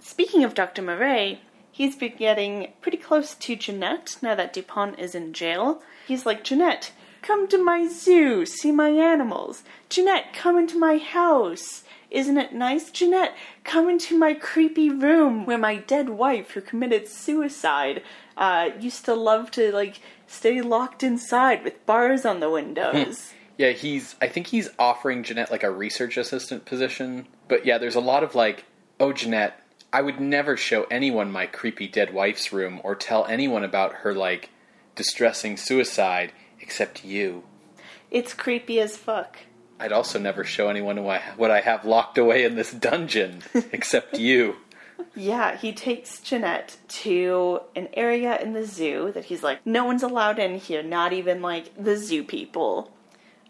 [SPEAKER 2] Speaking of Dr. Murray, he's been getting pretty close to Jeanette now that Dupont is in jail. He's like, Jeanette, come to my zoo, see my animals. Jeanette, come into my house. Isn't it nice? Jeanette, come into my creepy room where my dead wife, who committed suicide, uh, used to love to, like, stay locked inside with bars on the windows.
[SPEAKER 1] Yeah, he's. I think he's offering Jeanette like a research assistant position. But yeah, there's a lot of like, oh, Jeanette, I would never show anyone my creepy dead wife's room or tell anyone about her like distressing suicide except you.
[SPEAKER 2] it's creepy as fuck.
[SPEAKER 1] I'd also never show anyone who I, what I have locked away in this dungeon except you.
[SPEAKER 2] Yeah, he takes Jeanette to an area in the zoo that he's like, no one's allowed in here, not even like the zoo people.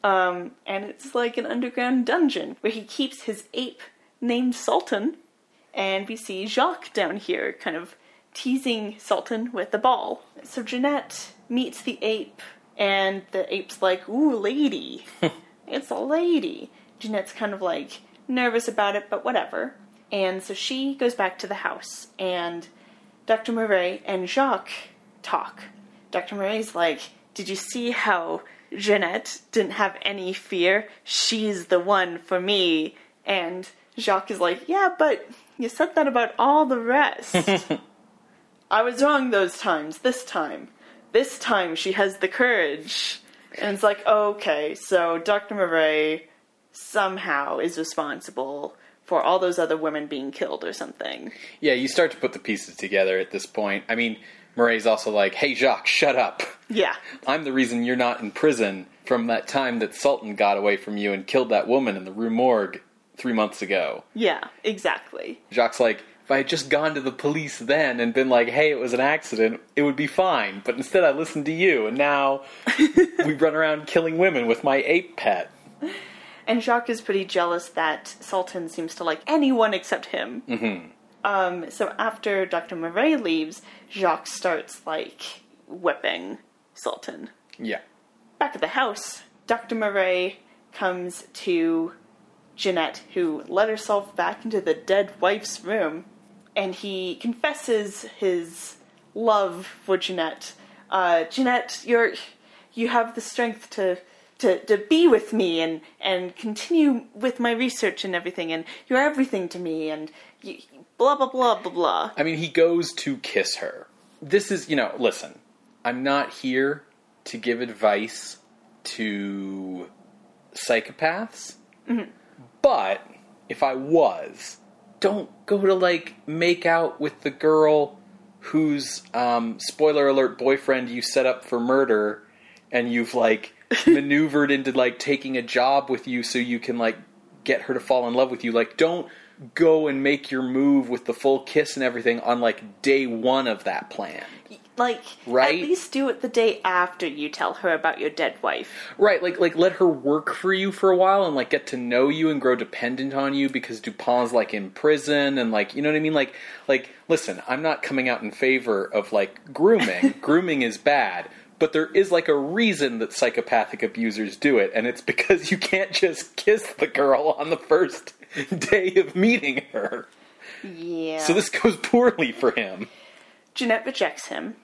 [SPEAKER 2] Um, and it's like an underground dungeon where he keeps his ape named Sultan. And we see Jacques down here kind of teasing Sultan with the ball. So Jeanette meets the ape, and the ape's like, Ooh, lady. it's a lady. Jeanette's kind of like nervous about it, but whatever. And so she goes back to the house, and Dr. Murray and Jacques talk. Dr. Murray's like, Did you see how Jeanette didn't have any fear? She's the one for me. And Jacques is like, Yeah, but you said that about all the rest. I was wrong those times. This time. This time she has the courage. And it's like, okay, so Dr. Murray somehow is responsible for all those other women being killed or something.
[SPEAKER 1] Yeah, you start to put the pieces together at this point. I mean, Murray's also like, hey, Jacques, shut up.
[SPEAKER 2] Yeah.
[SPEAKER 1] I'm the reason you're not in prison from that time that Sultan got away from you and killed that woman in the Rue Morgue three months ago.
[SPEAKER 2] Yeah, exactly.
[SPEAKER 1] Jacques' like, if I had just gone to the police then and been like, hey, it was an accident, it would be fine. But instead, I listened to you, and now we run around killing women with my ape pet.
[SPEAKER 2] And Jacques is pretty jealous that Sultan seems to like anyone except him. Mm-hmm. Um, so after Dr. Murray leaves, Jacques starts like whipping Sultan.
[SPEAKER 1] Yeah.
[SPEAKER 2] Back at the house, Dr. Murray comes to Jeanette, who let herself back into the dead wife's room, and he confesses his love for Jeanette. Uh, Jeanette, you're you have the strength to to, to be with me and, and continue with my research and everything, and you're everything to me, and you, blah, blah, blah, blah, blah.
[SPEAKER 1] I mean, he goes to kiss her. This is, you know, listen, I'm not here to give advice to psychopaths, but if I was, don't go to, like, make out with the girl whose, um, spoiler alert, boyfriend you set up for murder, and you've, like, maneuvered into like taking a job with you so you can like get her to fall in love with you. Like don't go and make your move with the full kiss and everything on like day 1 of that plan.
[SPEAKER 2] Like,
[SPEAKER 1] Right?
[SPEAKER 2] at least do it the day after you tell her about your dead wife.
[SPEAKER 1] Right, like like let her work for you for a while and like get to know you and grow dependent on you because Dupont's like in prison and like you know what I mean? Like like listen, I'm not coming out in favor of like grooming. grooming is bad. But there is like a reason that psychopathic abusers do it, and it's because you can't just kiss the girl on the first day of meeting her.
[SPEAKER 2] Yeah.
[SPEAKER 1] So this goes poorly for him.
[SPEAKER 2] Jeanette rejects him.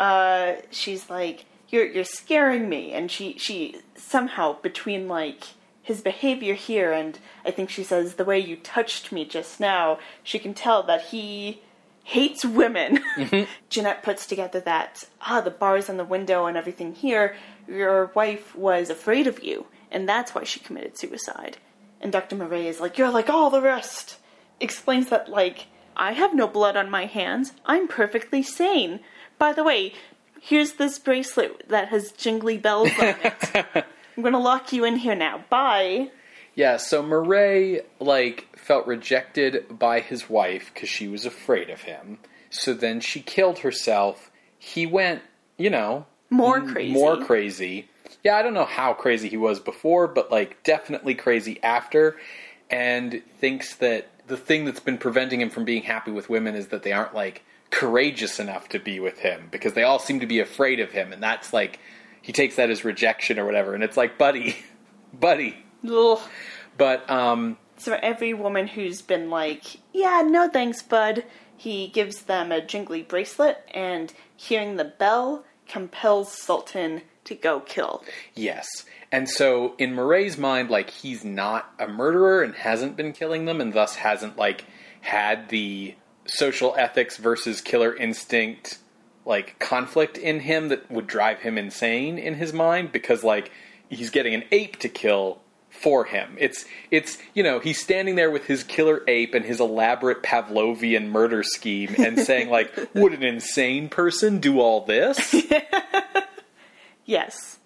[SPEAKER 2] Uh, she's like, "You're you're scaring me," and she she somehow between like his behavior here and I think she says the way you touched me just now, she can tell that he hates women. Jeanette puts together that ah the bars on the window and everything here. Your wife was afraid of you, and that's why she committed suicide. And Dr. Murray is like, "You're like all the rest." Explains that like I have no blood on my hands. I'm perfectly sane. By the way, here's this bracelet that has jingly bells on it. I'm gonna lock you in here now. Bye.
[SPEAKER 1] Yeah, so Murray like felt rejected by his wife because she was afraid of him. So then she killed herself. He went, you know,
[SPEAKER 2] More crazy.
[SPEAKER 1] more crazy. Yeah, I don't know how crazy he was before, but like definitely crazy after. And thinks that the thing that's been preventing him from being happy with women is that they aren't like courageous enough to be with him because they all seem to be afraid of him, and that's like he takes that as rejection or whatever. And it's like, buddy, buddy.
[SPEAKER 2] Ugh.
[SPEAKER 1] But um,
[SPEAKER 2] So every woman who's been like, yeah, no thanks, bud, he gives them a jingly bracelet, and hearing the bell compels Sultan to go kill.
[SPEAKER 1] Yes. And so in Murray's mind, like he's not a murderer and hasn't been killing them and thus hasn't like had the social ethics versus killer instinct like conflict in him that would drive him insane in his mind because like he's getting an ape to kill for him. It's it's you know, he's standing there with his killer ape and his elaborate Pavlovian murder scheme and saying like, would an insane person do all this?
[SPEAKER 2] Yes.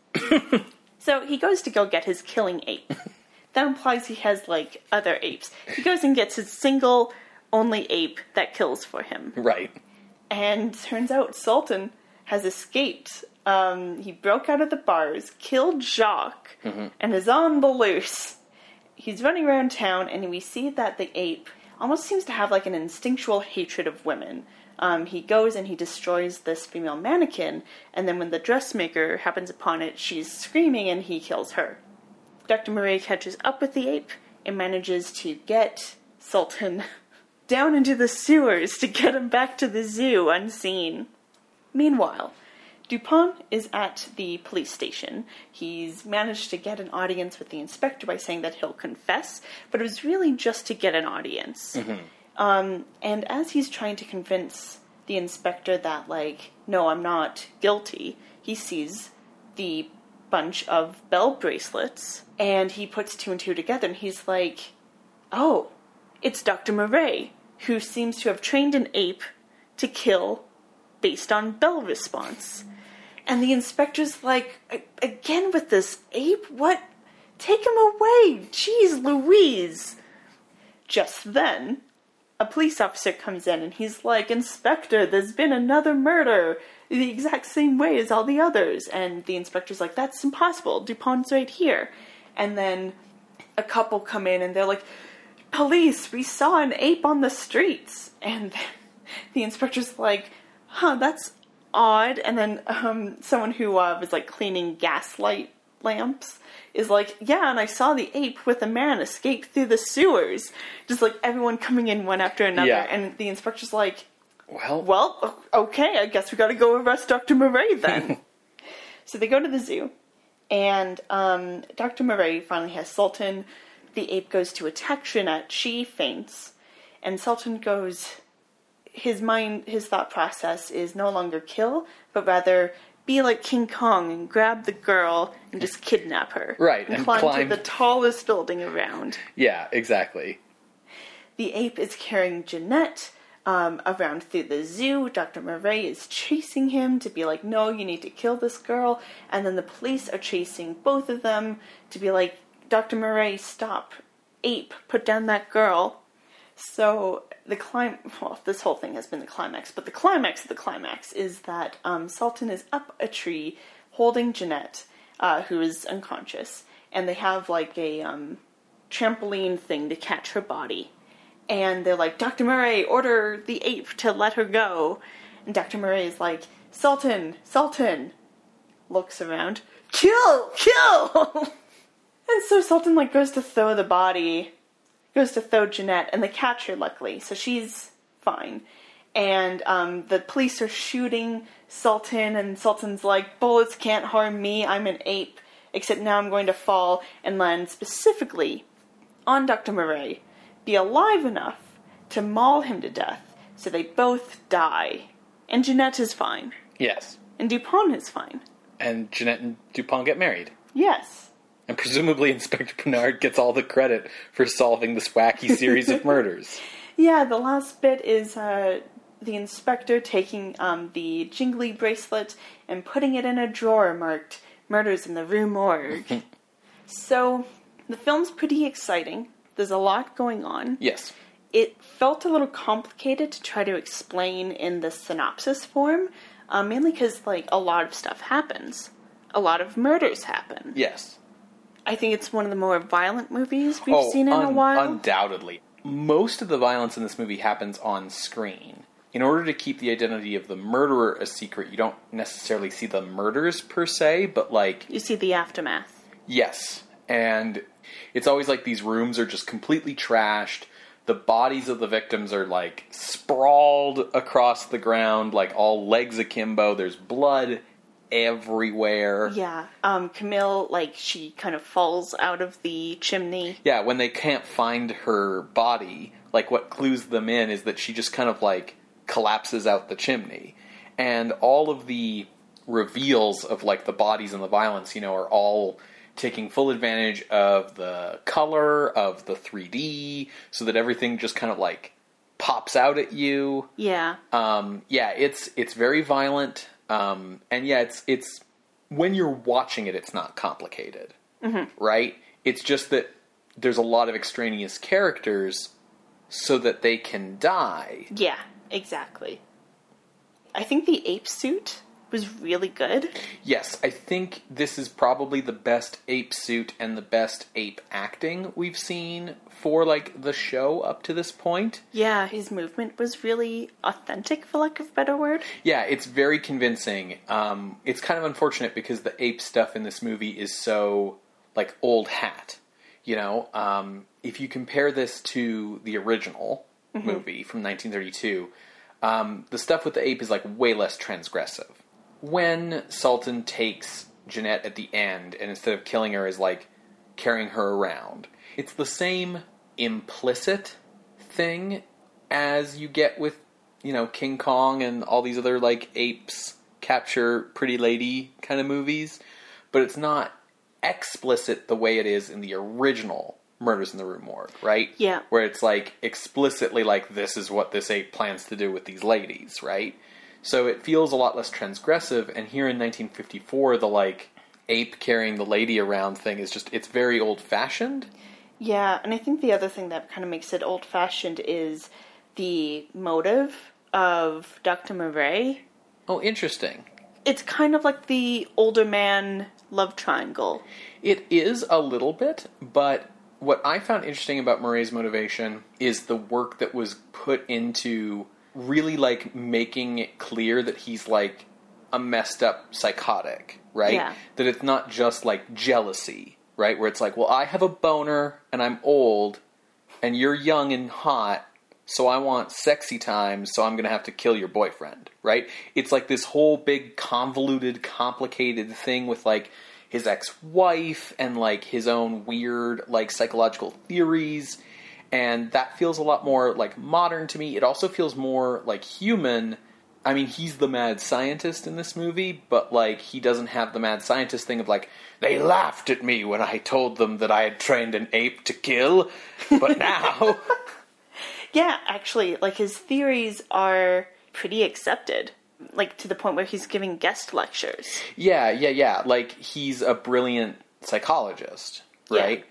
[SPEAKER 2] so he goes to go get his killing ape. That implies he has like other apes. He goes and gets his single only ape that kills for him.
[SPEAKER 1] Right.
[SPEAKER 2] And turns out Sultan has escaped. Um, he broke out of the bars, killed Jacques, and is on the loose. He's running around town, and we see that the ape almost seems to have like an instinctual hatred of women. Um, he goes and he destroys this female mannequin, and then when the dressmaker happens upon it, she's screaming and he kills her. Dr. Murray catches up with the ape and manages to get Sultan down into the sewers to get him back to the zoo unseen. Meanwhile, Dupont is at the police station. He's managed to get an audience with the inspector by saying that he'll confess, but it was really just to get an audience. Um, and as he's trying to convince the inspector that, like, no, I'm not guilty, he sees the bunch of bell bracelets and he puts two and two together and he's like, oh, it's Dr. Murray, who seems to have trained an ape to kill based on bell response. And the inspector's like, again with this ape? What? Take him away! Jeez Louise! Just then, a police officer comes in and he's like, Inspector, there's been another murder the exact same way as all the others. And the inspector's like, That's impossible. DuPont's right here. And then a couple come in and they're like, Police, we saw an ape on the streets. And the inspector's like, Huh, that's odd. And then um, someone who uh, was like cleaning gaslight lamps is like, yeah, and I saw the ape with a man escape through the sewers. Just like everyone coming in one after another.
[SPEAKER 1] Yeah.
[SPEAKER 2] And the inspector's like,
[SPEAKER 1] Well,
[SPEAKER 2] well, okay, I guess we gotta go arrest Dr. Murray then. so they go to the zoo, and um, Dr. Murray finally has Sultan. The ape goes to attack Jeanette. She faints, and Sultan goes. His mind, his thought process is no longer kill, but rather be like King Kong and grab the girl and just kidnap her.
[SPEAKER 1] Right,
[SPEAKER 2] And,
[SPEAKER 1] and
[SPEAKER 2] climb,
[SPEAKER 1] climb-
[SPEAKER 2] to the tallest building around.
[SPEAKER 1] yeah, exactly.
[SPEAKER 2] The ape is carrying Jeanette um, around through the zoo. Dr. Murray is chasing him to be like, no, you need to kill this girl. And then the police are chasing both of them to be like, Dr. Murray, stop. Ape, put down that girl. So the clim well, this whole thing has been the climax, but the climax of the climax is that um, Sultan is up a tree holding Jeanette, uh, who is unconscious, and they have like a um, trampoline thing to catch her body. And they're like, Dr. Murray, order the ape to let her go. And Dr. Murray is like, Sultan, Sultan. Looks around, kill, kill. and so Sultan like goes to throw the body, goes to throw Jeanette, and they catch her luckily, so she's fine. And um, the police are shooting Sultan, and Sultan's like, bullets can't harm me. I'm an ape. Except now I'm going to fall and land specifically on Dr. Murray, be alive enough to maul him to death, so they both die. And Jeanette is fine.
[SPEAKER 1] Yes.
[SPEAKER 2] And Dupont is fine.
[SPEAKER 1] And Jeanette and Dupont get married.
[SPEAKER 2] Yes.
[SPEAKER 1] And presumably Inspector Bernard gets all the credit for solving this wacky series of murders.
[SPEAKER 2] Yeah, the last bit is uh, the inspector taking um, the jingly bracelet and putting it in a drawer marked Murders in the Rue Morgue. so, the film's pretty exciting. There's a lot going on.
[SPEAKER 1] Yes.
[SPEAKER 2] It felt a little complicated to try to explain in the synopsis form, uh, mainly because, like, a lot of stuff happens. A lot of murders happen.
[SPEAKER 1] Yes.
[SPEAKER 2] I think it's one of the more violent movies we've
[SPEAKER 1] oh,
[SPEAKER 2] seen in a
[SPEAKER 1] un-
[SPEAKER 2] while.
[SPEAKER 1] Undoubtedly. Most of the violence in this movie happens on screen. In order to keep the identity of the murderer a secret, you don't necessarily see the murders per se, but like,
[SPEAKER 2] you see the aftermath.
[SPEAKER 1] yes. And it's always like these rooms are just completely trashed. The bodies of the victims are like sprawled across the ground, like all legs akimbo. There's blood everywhere.
[SPEAKER 2] Yeah, um, Camille, like, she kind of falls out of the chimney.
[SPEAKER 1] Yeah, when they can't find her body, like what clues them in is that she just kind of like collapses out the chimney. And all of the reveals of like the bodies and the violence, you know, are all taking full advantage of the color, of the 3D, so that everything just kind of like pops out at you.
[SPEAKER 2] Yeah,
[SPEAKER 1] Um, yeah, it's it's very violent, um, and yeah, it's it's when you're watching it, it's not complicated, right? It's just that there's a lot of extraneous characters so that they can die.
[SPEAKER 2] Yeah, exactly. I think the ape suit was really good.
[SPEAKER 1] Yes, I think this is probably the best ape suit and the best ape acting we've seen for like the show up to this point.
[SPEAKER 2] Yeah, his movement was really authentic, for lack of a better word.
[SPEAKER 1] Yeah, it's very convincing. Um, it's kind of unfortunate because the ape stuff in this movie is so like old hat. You know, um, if you compare this to the original movie from 1932, um, the stuff with the ape is like way less transgressive. When Sultan takes Jeanette at the end, and instead of killing her, is like carrying her around, it's the same implicit thing as you get with you know King Kong and all these other like apes capture pretty lady kind of movies, but it's not explicit the way it is in the original Murders in the Rue Morgue, right?
[SPEAKER 2] Yeah.
[SPEAKER 1] Where it's like explicitly like this is what this ape plans to do with these ladies, right? So it feels a lot less transgressive. And here in 1954, the like ape carrying the lady around thing is just it's very old fashioned.
[SPEAKER 2] Yeah, and I think the other thing that kind of makes it old fashioned is the motive of Dr. Murray.
[SPEAKER 1] Oh, interesting.
[SPEAKER 2] It's kind of like the older man love triangle.
[SPEAKER 1] It is a little bit, but what I found interesting about Murray's motivation is the work that was put into really like making it clear that he's like a messed up psychotic, right?
[SPEAKER 2] Yeah.
[SPEAKER 1] That it's not just like jealousy, right? Where it's like, well, I have a boner and I'm old and you're young and hot, so I want sexy time, so I'm going to have to kill your boyfriend, right? It's like this whole big convoluted, complicated thing with like his ex-wife and like his own weird like psychological theories and that feels a lot more like modern to me. It also feels more like human. I mean, he's the mad scientist in this movie, but like he doesn't have the mad scientist thing of like they laughed at me when I told them that I had trained an ape to kill, but now
[SPEAKER 2] Yeah, actually, like his theories are pretty accepted. Like to the point where he's giving guest lectures.
[SPEAKER 1] Yeah, yeah, yeah. Like he's a brilliant psychologist, right? Yeah.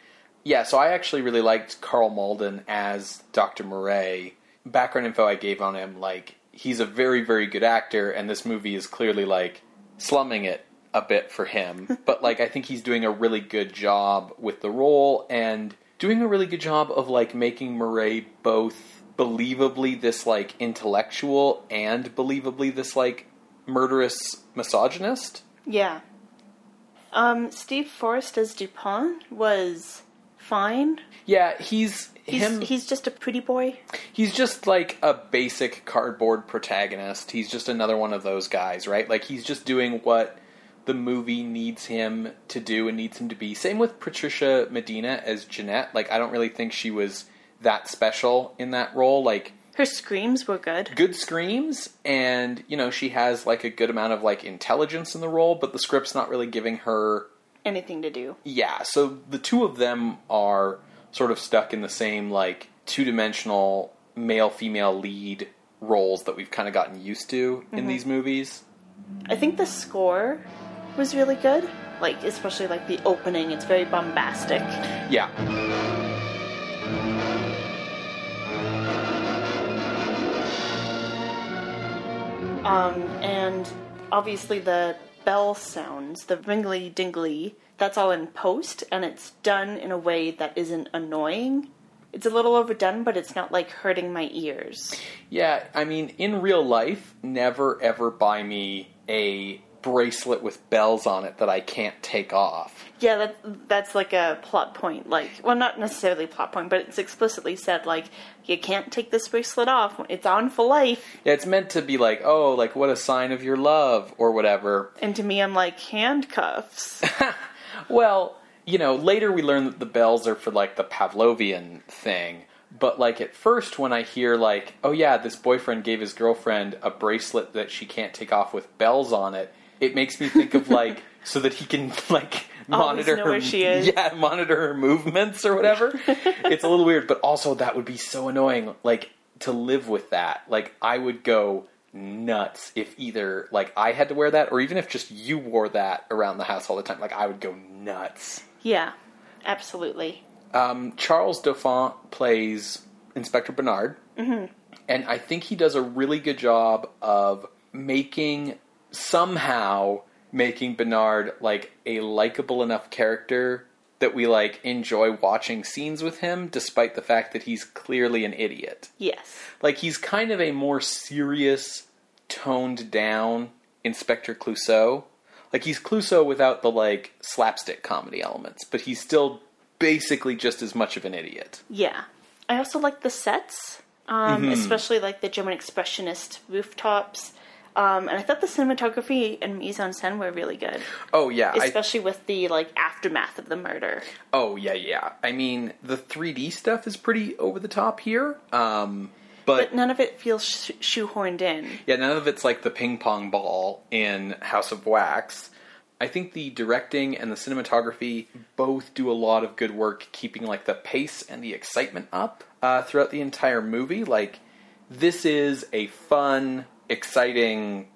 [SPEAKER 1] So I actually really liked Karl Malden as Dr. Murray. Background info I gave on him, like he's a very, very good actor, and this movie is clearly like slumming it a bit for him. but like I think he's doing a really good job with the role and doing a really good job of like making Murray both believably this like intellectual and believably this like murderous misogynist.
[SPEAKER 2] Yeah. Um, Steve Forrest as Dupont was fine.
[SPEAKER 1] Yeah, he's,
[SPEAKER 2] He's
[SPEAKER 1] him.
[SPEAKER 2] he's just a pretty boy.
[SPEAKER 1] he's just like a basic cardboard protagonist. He's just another one of those guys, right? Like he's just doing what the movie needs him to do and needs him to be. Same with Patricia Medina as Jeanette. Like I don't really think she was that special in that role. Like
[SPEAKER 2] Her screams were good.
[SPEAKER 1] good screams and you know she has like a good amount of like intelligence in the role, but the script's not really giving her
[SPEAKER 2] Anything to do.
[SPEAKER 1] yeah, so the two of them are sort of stuck in the same like two-dimensional male female lead roles that we've kind of gotten used to in these movies.
[SPEAKER 2] I think the score was really good. Like especially like the opening, it's very bombastic.
[SPEAKER 1] Yeah.
[SPEAKER 2] Um, and obviously the bell sounds, the ringly dingly, that's all in post, and it's done in a way that isn't annoying. It's a little overdone, but it's not like hurting my ears.
[SPEAKER 1] Yeah, I mean in real life, never ever buy me a bracelet with bells on it that I can't take off.
[SPEAKER 2] Yeah, that that's like a plot point. Like, well, not necessarily plot point, but it's explicitly said like you can't take this bracelet off. It's on for life.
[SPEAKER 1] Yeah, it's meant to be like, oh, like what a sign of your love or whatever.
[SPEAKER 2] And to me, I'm like handcuffs.
[SPEAKER 1] Well, you know, later we learn that the bells are for like the Pavlovian thing. But like at first, when I hear like, oh yeah, this boyfriend gave his girlfriend a bracelet that she can't take off with bells on it, it makes me think of like so that he can like
[SPEAKER 2] Always
[SPEAKER 1] monitor
[SPEAKER 2] know
[SPEAKER 1] her,
[SPEAKER 2] where she is.
[SPEAKER 1] yeah, monitor her movements or whatever. it's a little weird, but also that would be so annoying. Like to live with that, like I would go nuts if either like I had to wear that or even if just you wore that around the house all the time. Like I would go nuts.
[SPEAKER 2] yeah, absolutely.
[SPEAKER 1] Um, Charles Dauphin plays Inspector Bernard. Mm-hmm. And I think he does a really good job of making somehow making Bernard like a likable enough character that we like enjoy watching scenes with him despite the fact that he's clearly an idiot.
[SPEAKER 2] Yes.
[SPEAKER 1] Like he's kind of a more serious, toned down Inspector Clouseau. Like he's Clouseau without the like slapstick comedy elements, but he's still basically just as much of an idiot.
[SPEAKER 2] Yeah. I also like the sets, um, especially like the German expressionist rooftops. Um, and I thought the cinematography and mise en scène were really good,
[SPEAKER 1] Oh yeah, I,
[SPEAKER 2] especially with the like aftermath of the murder.
[SPEAKER 1] oh yeah, yeah. I mean, the 3D stuff is pretty over the top here. Um, but,
[SPEAKER 2] But none of it feels sh- shoehorned in.
[SPEAKER 1] yeah, none of it's like the ping pong ball in House of Wax. I think the directing and the cinematography both do a lot of good work keeping like the pace and the excitement up uh, throughout the entire movie. Like this is a fun, exciting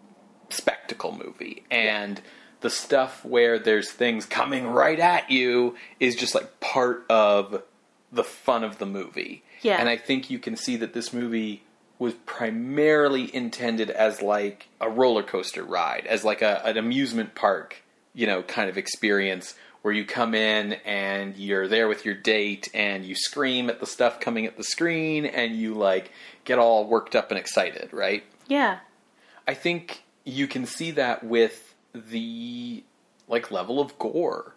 [SPEAKER 1] spectacle movie, and the stuff where there's things coming right at you is just like part of the fun of the movie.
[SPEAKER 2] Yeah.
[SPEAKER 1] and I think you can see that this movie was primarily intended as like a roller coaster ride, as like a, an amusement park, you know, kind of experience where you come in and you're there with your date and you scream at the stuff coming at the screen and you like get all worked up and excited, right?
[SPEAKER 2] Yeah.
[SPEAKER 1] I think you can see that with the like level of gore.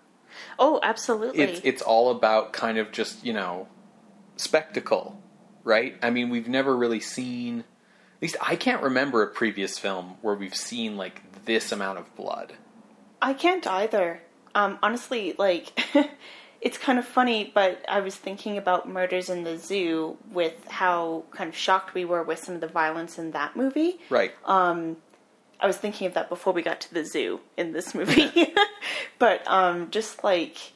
[SPEAKER 2] Oh, absolutely.
[SPEAKER 1] It's it's all about kind of just, you know, spectacle, right? I mean, we've never really seen at least I can't remember a previous film where we've seen like this amount of blood.
[SPEAKER 2] I can't either. Um, honestly, like, it's kind of funny, but I was thinking about Murders in the Zoo with how kind of shocked we were with some of the violence in that movie.
[SPEAKER 1] Right.
[SPEAKER 2] I was thinking of that before we got to the zoo in this movie. but um, just like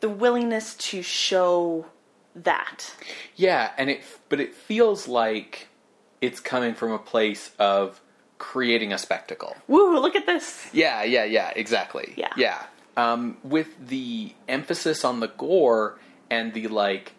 [SPEAKER 2] the willingness to show that.
[SPEAKER 1] Yeah, and it but it feels like it's coming from a place of creating a spectacle.
[SPEAKER 2] Woo, look at this.
[SPEAKER 1] Yeah, yeah, yeah, exactly.
[SPEAKER 2] Yeah.
[SPEAKER 1] Yeah. Um, with the emphasis on the gore and the like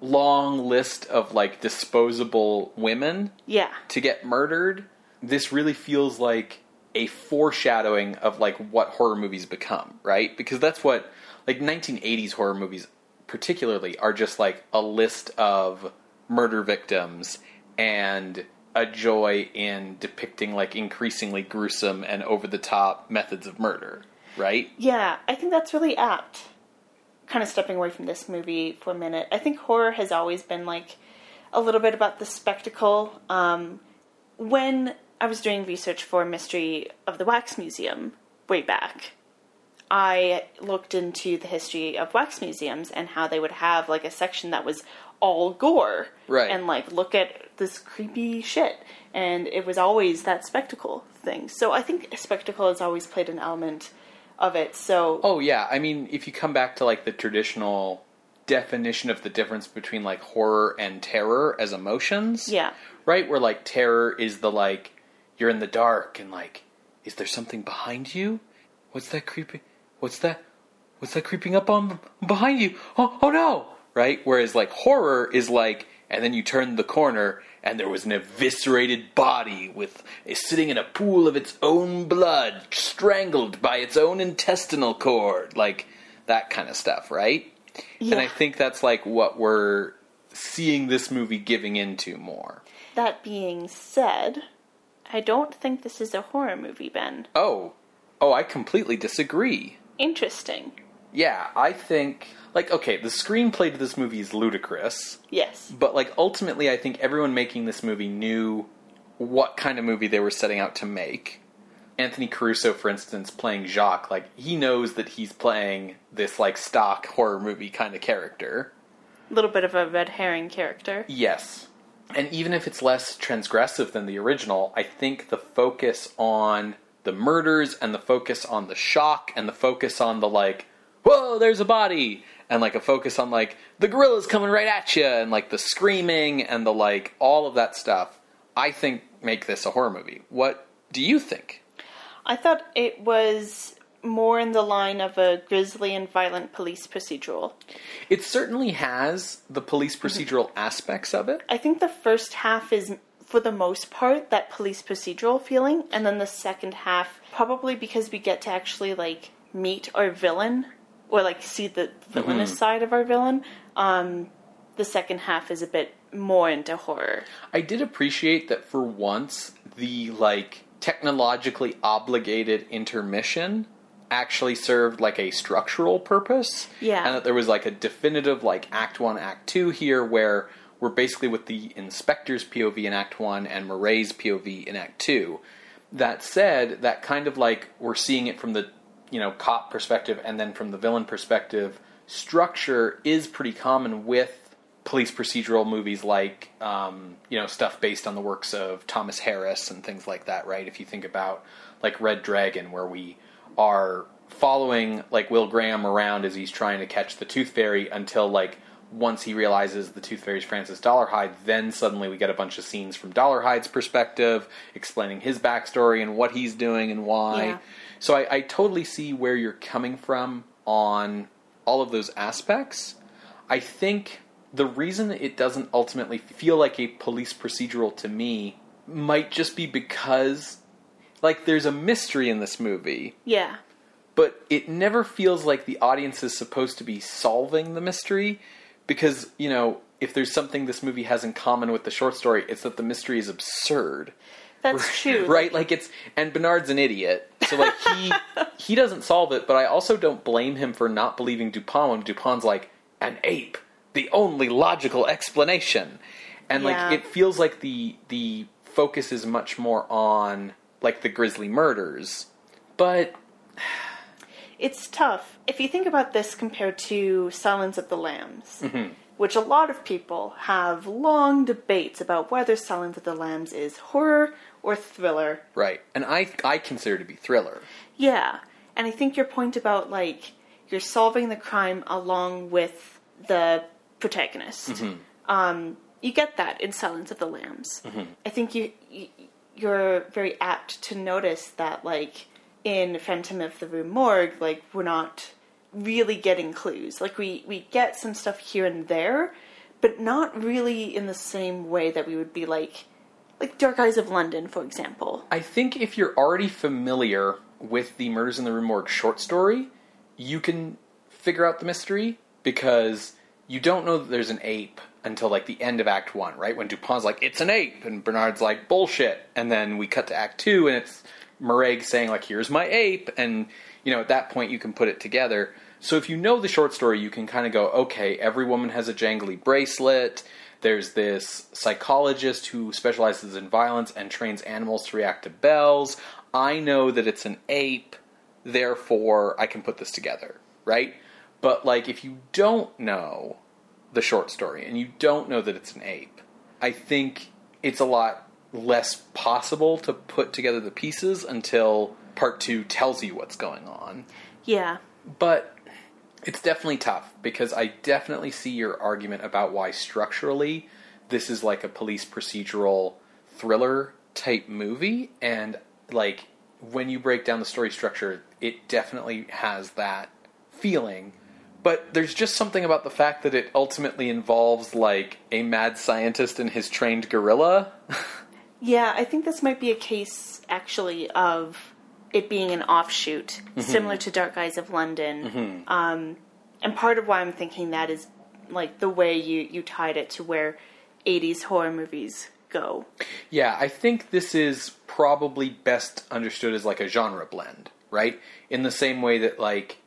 [SPEAKER 1] long list of like disposable women
[SPEAKER 2] Yeah.
[SPEAKER 1] to get murdered, this really feels like a foreshadowing of like what horror movies become, right? Because that's what like 1980s horror movies particularly are just like a list of murder victims and a joy in depicting like increasingly gruesome and over the top methods of murder, right?
[SPEAKER 2] Yeah, I think that's really apt. Kind of stepping away from this movie for a minute. I think horror has always been like a little bit about the spectacle. Um, when I was doing research for Mystery of the Wax Museum way back, I looked into the history of wax museums and how they would have like a section that was all gore.
[SPEAKER 1] Right.
[SPEAKER 2] And like look at this creepy shit. And it was always that spectacle thing. So I think spectacle has always played an element of it. So
[SPEAKER 1] Oh yeah, I mean if you come back to like the traditional definition of the difference between like horror and terror as emotions.
[SPEAKER 2] Yeah.
[SPEAKER 1] Right? Where like terror is the like you're in the dark and like is there something behind you? What's that creeping? What's that? What's that creeping up on behind you? Oh, oh no! Right? Whereas like horror is like and then you turn the corner and there was an eviscerated body with is sitting in a pool of its own blood, strangled by its own intestinal cord, like that kind of stuff, right?
[SPEAKER 2] Yeah.
[SPEAKER 1] And I think that's like what we're seeing this movie giving into more.
[SPEAKER 2] that being said, I don't think this is a horror movie, Ben.
[SPEAKER 1] Oh, oh, I completely disagree.
[SPEAKER 2] Interesting.
[SPEAKER 1] Yeah, I think like okay, the screenplay to this movie is ludicrous,
[SPEAKER 2] Yes.
[SPEAKER 1] but like ultimately I think everyone making this movie knew what kind of movie they were setting out to make. Anthony Caruso, for instance, playing Jacques, like he knows that he's playing this like stock horror movie kind of character.
[SPEAKER 2] A little bit of a red herring character.
[SPEAKER 1] Yes. And even if it's less transgressive than the original, I think the focus on the murders and the focus on the shock and the focus on the like, whoa, there's a body, and like a focus on like the gorilla's coming right at you and like the screaming and the like all of that stuff, I think make this a horror movie. What do you think?
[SPEAKER 2] I thought it was more in the line of a grisly and violent police procedural.
[SPEAKER 1] It certainly has the police mhm. procedural aspects of it.
[SPEAKER 2] I think the first half is, for the most part, that police procedural feeling, and then the second half, probably because we get to actually like meet our villain or like see the villainous side of our villain. Um, the second half is a bit more into horror.
[SPEAKER 1] I did appreciate that for once the like technologically obligated intermission actually served like a structural purpose.
[SPEAKER 2] Yeah.
[SPEAKER 1] And that there was like a definitive like act 1 act 2 here where we're basically with the inspector's POV in act 1 and Murray's POV in act 2. That said, that kind of like we're seeing it from the you know cop perspective and then from the villain perspective structure is pretty common with police procedural movies like um, you know stuff based on the works of Thomas Harris and things like that, right? If you think about like Red Dragon, where we are following like Will Graham around as he's trying to catch the Tooth Fairy until like once he realizes the Tooth Fairy's Francis Dolarhyde, then suddenly we get a bunch of scenes from Dolarhyde's perspective, explaining his backstory and what he's doing and why.
[SPEAKER 2] Yeah.
[SPEAKER 1] So I, I totally see where you're coming from on all of those aspects. I think the reason it doesn't ultimately feel like a police procedural to me might just be because like there's a mystery in this movie
[SPEAKER 2] Yeah.
[SPEAKER 1] but it never feels like the audience is supposed to be solving the mystery because you know if there's something this movie has in common with the short story it's that the mystery is absurd
[SPEAKER 2] That's true.
[SPEAKER 1] right like it's and bernard's an idiot so like he he doesn't solve it but i also don't blame him for not believing dupont when dupont's like an ape the only logical explanation and
[SPEAKER 2] Yeah.
[SPEAKER 1] like it feels like the the focus is much more on like the grisly murders but
[SPEAKER 2] It's tough. If you think about this compared to Silence of the Lambs,
[SPEAKER 1] Mm-hmm.
[SPEAKER 2] which a lot of people have long debates about whether Silence of the Lambs is horror or thriller.
[SPEAKER 1] Right. And I I consider it to be thriller.
[SPEAKER 2] Yeah. And I think your point about like you're solving the crime along with the protagonist.
[SPEAKER 1] Mm-hmm.
[SPEAKER 2] Um, you get that in Silence of the Lambs. I think you, you you're very apt to notice that like in Phantom of the Rue Morgue, like we're not really getting clues. Like we we get some stuff here and there, but not really in the same way that we would be like like Dark Eyes of London, for example.
[SPEAKER 1] I think if you're already familiar with the Murders in the Rue Morgue short story, you can figure out the mystery because you don't know that there's an ape until like the end of Act One, right? When Dupont's like, "It's an ape," and Bernard's like, "Bullshit," and then we cut to Act Two, and it's Murray saying like, "Here's my ape," and you know at that point you can put it together. So if you know the short story, you can kind of go, "Okay, every woman has a jangly bracelet." There's this psychologist who specializes in violence and trains animals to react to bells. I know that it's an ape, therefore I can put this together, right? But like if you don't know the short story and you don't know that it's an ape, I think it's a lot less possible to put together the pieces until part 2 tells you what's going on.
[SPEAKER 2] Yeah.
[SPEAKER 1] But it's definitely tough because I definitely see your argument about why structurally this is like a police procedural thriller type movie. And like when you break down the story structure it definitely has that feeling. But there's just something about the fact that it ultimately involves like a mad scientist and his trained gorilla.
[SPEAKER 2] Yeah, I think this might be a case actually of it being an offshoot, mm-hmm. similar to Dark Eyes of London. Mm-hmm. Um, and part of why I'm thinking that is like the way you, you tied it to where 80s horror movies go.
[SPEAKER 1] Yeah, I think this is probably best understood as like a genre blend, right? In the same way that like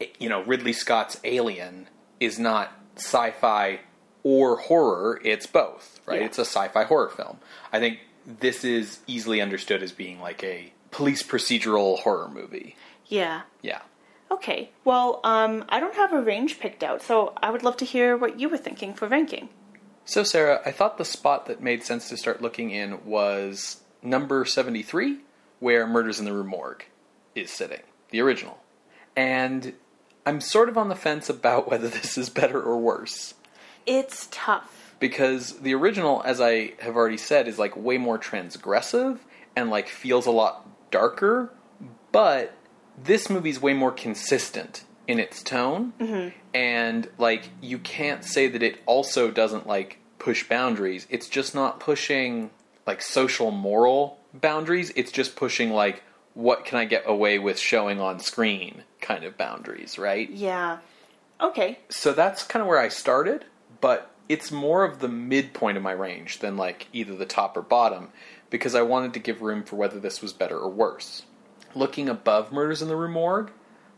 [SPEAKER 1] eh, you know, Ridley Scott's Alien is not sci-fi or horror, it's both, right?
[SPEAKER 2] Yeah.
[SPEAKER 1] It's a sci-fi horror film. I think this is easily understood as being like a police procedural horror movie.
[SPEAKER 2] Yeah.
[SPEAKER 1] Yeah.
[SPEAKER 2] Okay. Well, um, I don't have a range picked out, so I would love to hear what you were thinking for ranking.
[SPEAKER 1] So, Sarah, I thought the spot that made sense to start looking in was number 73, where Murders in the Rue Morgue is sitting, the original. And I'm sort of on the fence about whether this is better or worse.
[SPEAKER 2] It's tough.
[SPEAKER 1] Because the original, as I have already said, is like way more transgressive and like feels a lot darker, but this movie's way more consistent in its tone, mm-hmm. and like you can't say that it also doesn't like push boundaries. It's just not pushing like social moral boundaries. It's just pushing like what can I get away with showing on screen kind of boundaries, right?
[SPEAKER 2] Yeah. Okay.
[SPEAKER 1] So that's kind of where I started, but it's more of the midpoint of my range than like either the top or bottom because I wanted to give room for whether this was better or worse. Looking above Murders in the Rue Morgue,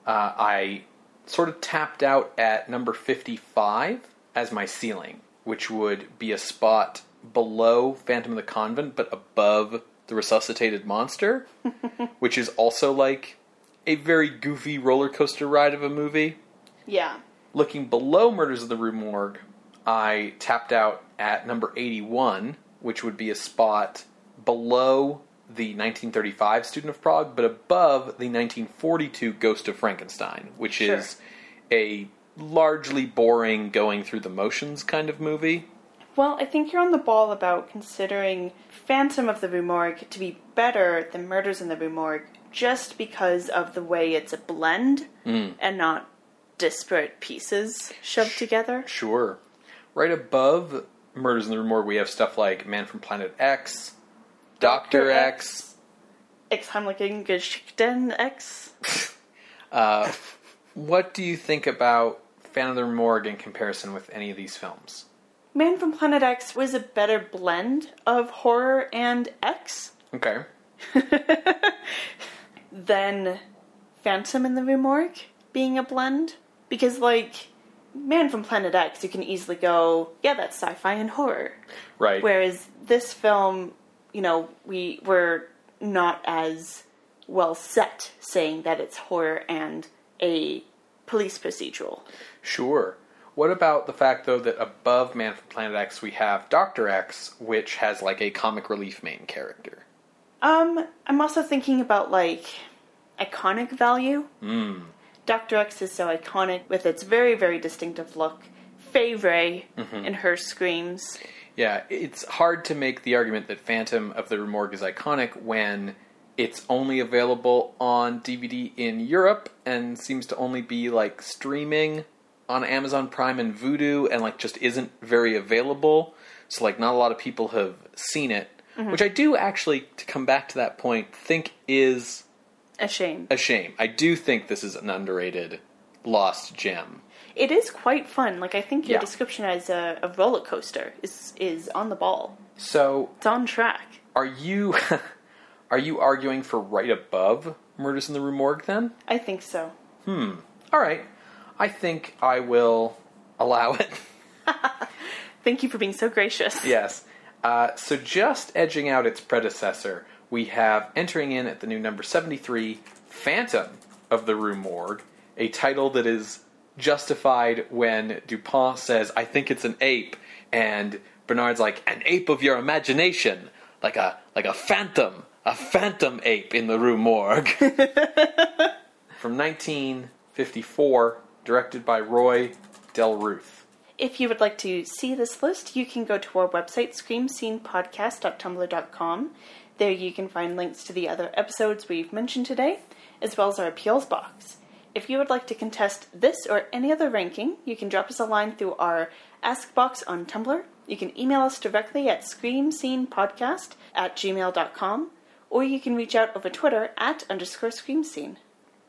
[SPEAKER 1] uh, I sort of tapped out at number 55 as my ceiling, which would be a spot below Phantom of the Convent but above the resuscitated monster, which is also like a very goofy roller coaster ride of a movie.
[SPEAKER 2] Yeah.
[SPEAKER 1] Looking below Murders of the Rue Morgue, I tapped out at number 81, which would be a spot below the 1935 Student of Prague, but above the 1942 Ghost of Frankenstein, which
[SPEAKER 2] Sure.
[SPEAKER 1] is a largely boring, going through the motions kind of movie.
[SPEAKER 2] Well, I think you're on the ball about considering Phantom of the Rue Morgue to be better than Murders in the Rue Morgue just because of the way it's a blend hmm. and not disparate pieces shoved together.
[SPEAKER 1] Sure. Right above Murders in the Rue Morgue, we have stuff like Man from Planet X, Doctor
[SPEAKER 2] Dr.
[SPEAKER 1] X,
[SPEAKER 2] X Heimlichen Geschichten X.
[SPEAKER 1] Uh, what do you think about Phantom of the Morgue in comparison with any of these films?
[SPEAKER 2] Man from Planet X was a better blend of horror and X
[SPEAKER 1] Okay.
[SPEAKER 2] than Phantom in the Rue Morgue being a blend. Because, like, Man from Planet X, you can easily go, yeah, that's sci fi and horror.
[SPEAKER 1] Right.
[SPEAKER 2] Whereas this film, you know, we were not as well set saying that it's horror and a police procedural.
[SPEAKER 1] Sure. What about the fact, though, that above Man from Planet X we have Doctor X, which has like a comic relief main character?
[SPEAKER 2] Um, I'm also thinking about like iconic value.
[SPEAKER 1] Mm.
[SPEAKER 2] Doctor X is so iconic with its very, very distinctive look. Fay Wray
[SPEAKER 1] Mm-hmm.
[SPEAKER 2] in her screams.
[SPEAKER 1] Yeah, it's hard to make the argument that Phantom of the Rue Morgue is iconic when it's only available on DVD in Europe and seems to only be like streaming on Amazon Prime and Vudu and like just isn't very available. So like not a lot of people have seen it, mm-hmm. which I do actually to come back to that point think is
[SPEAKER 2] A shame.
[SPEAKER 1] a shame. I do think this is an underrated lost gem.
[SPEAKER 2] It is quite fun. Like I think your
[SPEAKER 1] Yeah.
[SPEAKER 2] description as a, a roller coaster is is on the ball.
[SPEAKER 1] So
[SPEAKER 2] It's on track.
[SPEAKER 1] Are you are you arguing for right above Murders in the Rue Morgue then?
[SPEAKER 2] I think so. Hmm.
[SPEAKER 1] All right. I think I will allow it.
[SPEAKER 2] Thank you for being so gracious.
[SPEAKER 1] yes. Uh, so just edging out its predecessor, we have entering in at the new number 73 Phantom of the Rue Morgue, a title that is justified when Dupont says, I think it's an ape, and Bernard's like, an ape of your imagination, like a like a phantom, a phantom ape in the Rue Morgue. From 1954, directed by Roy Del Ruth.
[SPEAKER 2] If you would like to see this list, you can go to our website, screamscenepodcast.tumblr.com. There you can find links to the other episodes we've mentioned today, as well as our appeals box. If you would like to contest this or any other ranking, you can drop us a line through our Ask box on Tumblr. You can email us directly at screamscenepodcast at gmail.com, or you can reach out over Twitter at underscore screamscene.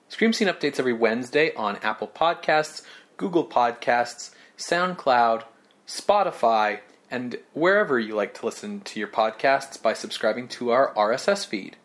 [SPEAKER 1] Scream Scene updates every Wednesday on Apple Podcasts, Google Podcasts, SoundCloud, Spotify, and wherever you like to listen to your podcasts by subscribing to our RSS feed.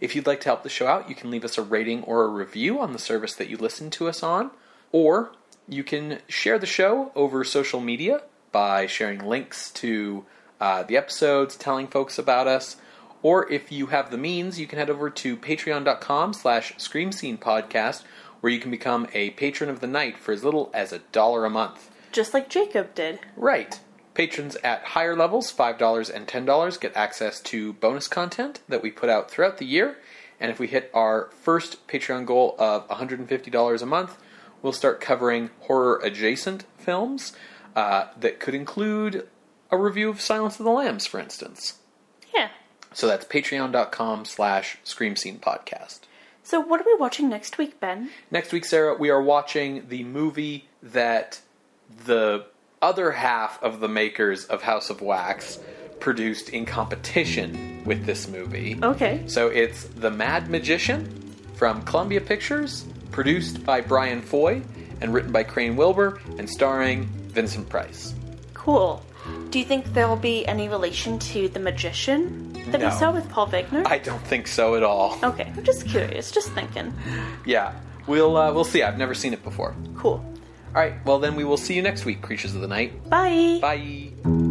[SPEAKER 1] If you'd like to help the show out, you can leave us a rating or a review on the service that you listen to us on, or you can share the show over social media by sharing links to uh, the episodes, telling folks about us, or if you have the means, you can head over to patreon.com slash scream scene podcast, where you can become a patron of the night for as little as a dollar a month.
[SPEAKER 2] Just like Jacob did.
[SPEAKER 1] Right. Patrons at higher levels, $5 and $10, get access to bonus content that we put out throughout the year. And if we hit our first Patreon goal of $150 a month, we'll start covering horror adjacent films uh, that could include a review of Silence of the Lambs, for instance.
[SPEAKER 2] Yeah.
[SPEAKER 1] So that's patreon.com slash scream scene podcast.
[SPEAKER 2] So, what are we watching next week, Ben?
[SPEAKER 1] Next week, Sarah, we are watching the movie that the other half of the makers of House of Wax produced in competition with this movie.
[SPEAKER 2] Okay.
[SPEAKER 1] So it's The Mad Magician from Columbia Pictures, produced by Bryan Foy, and written by Crane Wilbur, and starring Vincent Price.
[SPEAKER 2] Cool. Do you think there will be any relation to The Magician that
[SPEAKER 1] No.
[SPEAKER 2] we saw with Paul Wegener?
[SPEAKER 1] I don't think so at all.
[SPEAKER 2] Okay, I'm just curious, just thinking.
[SPEAKER 1] Yeah, we'll uh, we'll see. I've never seen it before.
[SPEAKER 2] Cool.
[SPEAKER 1] All right, well then we will see you next week, creatures of the night.
[SPEAKER 2] Bye.
[SPEAKER 1] Bye.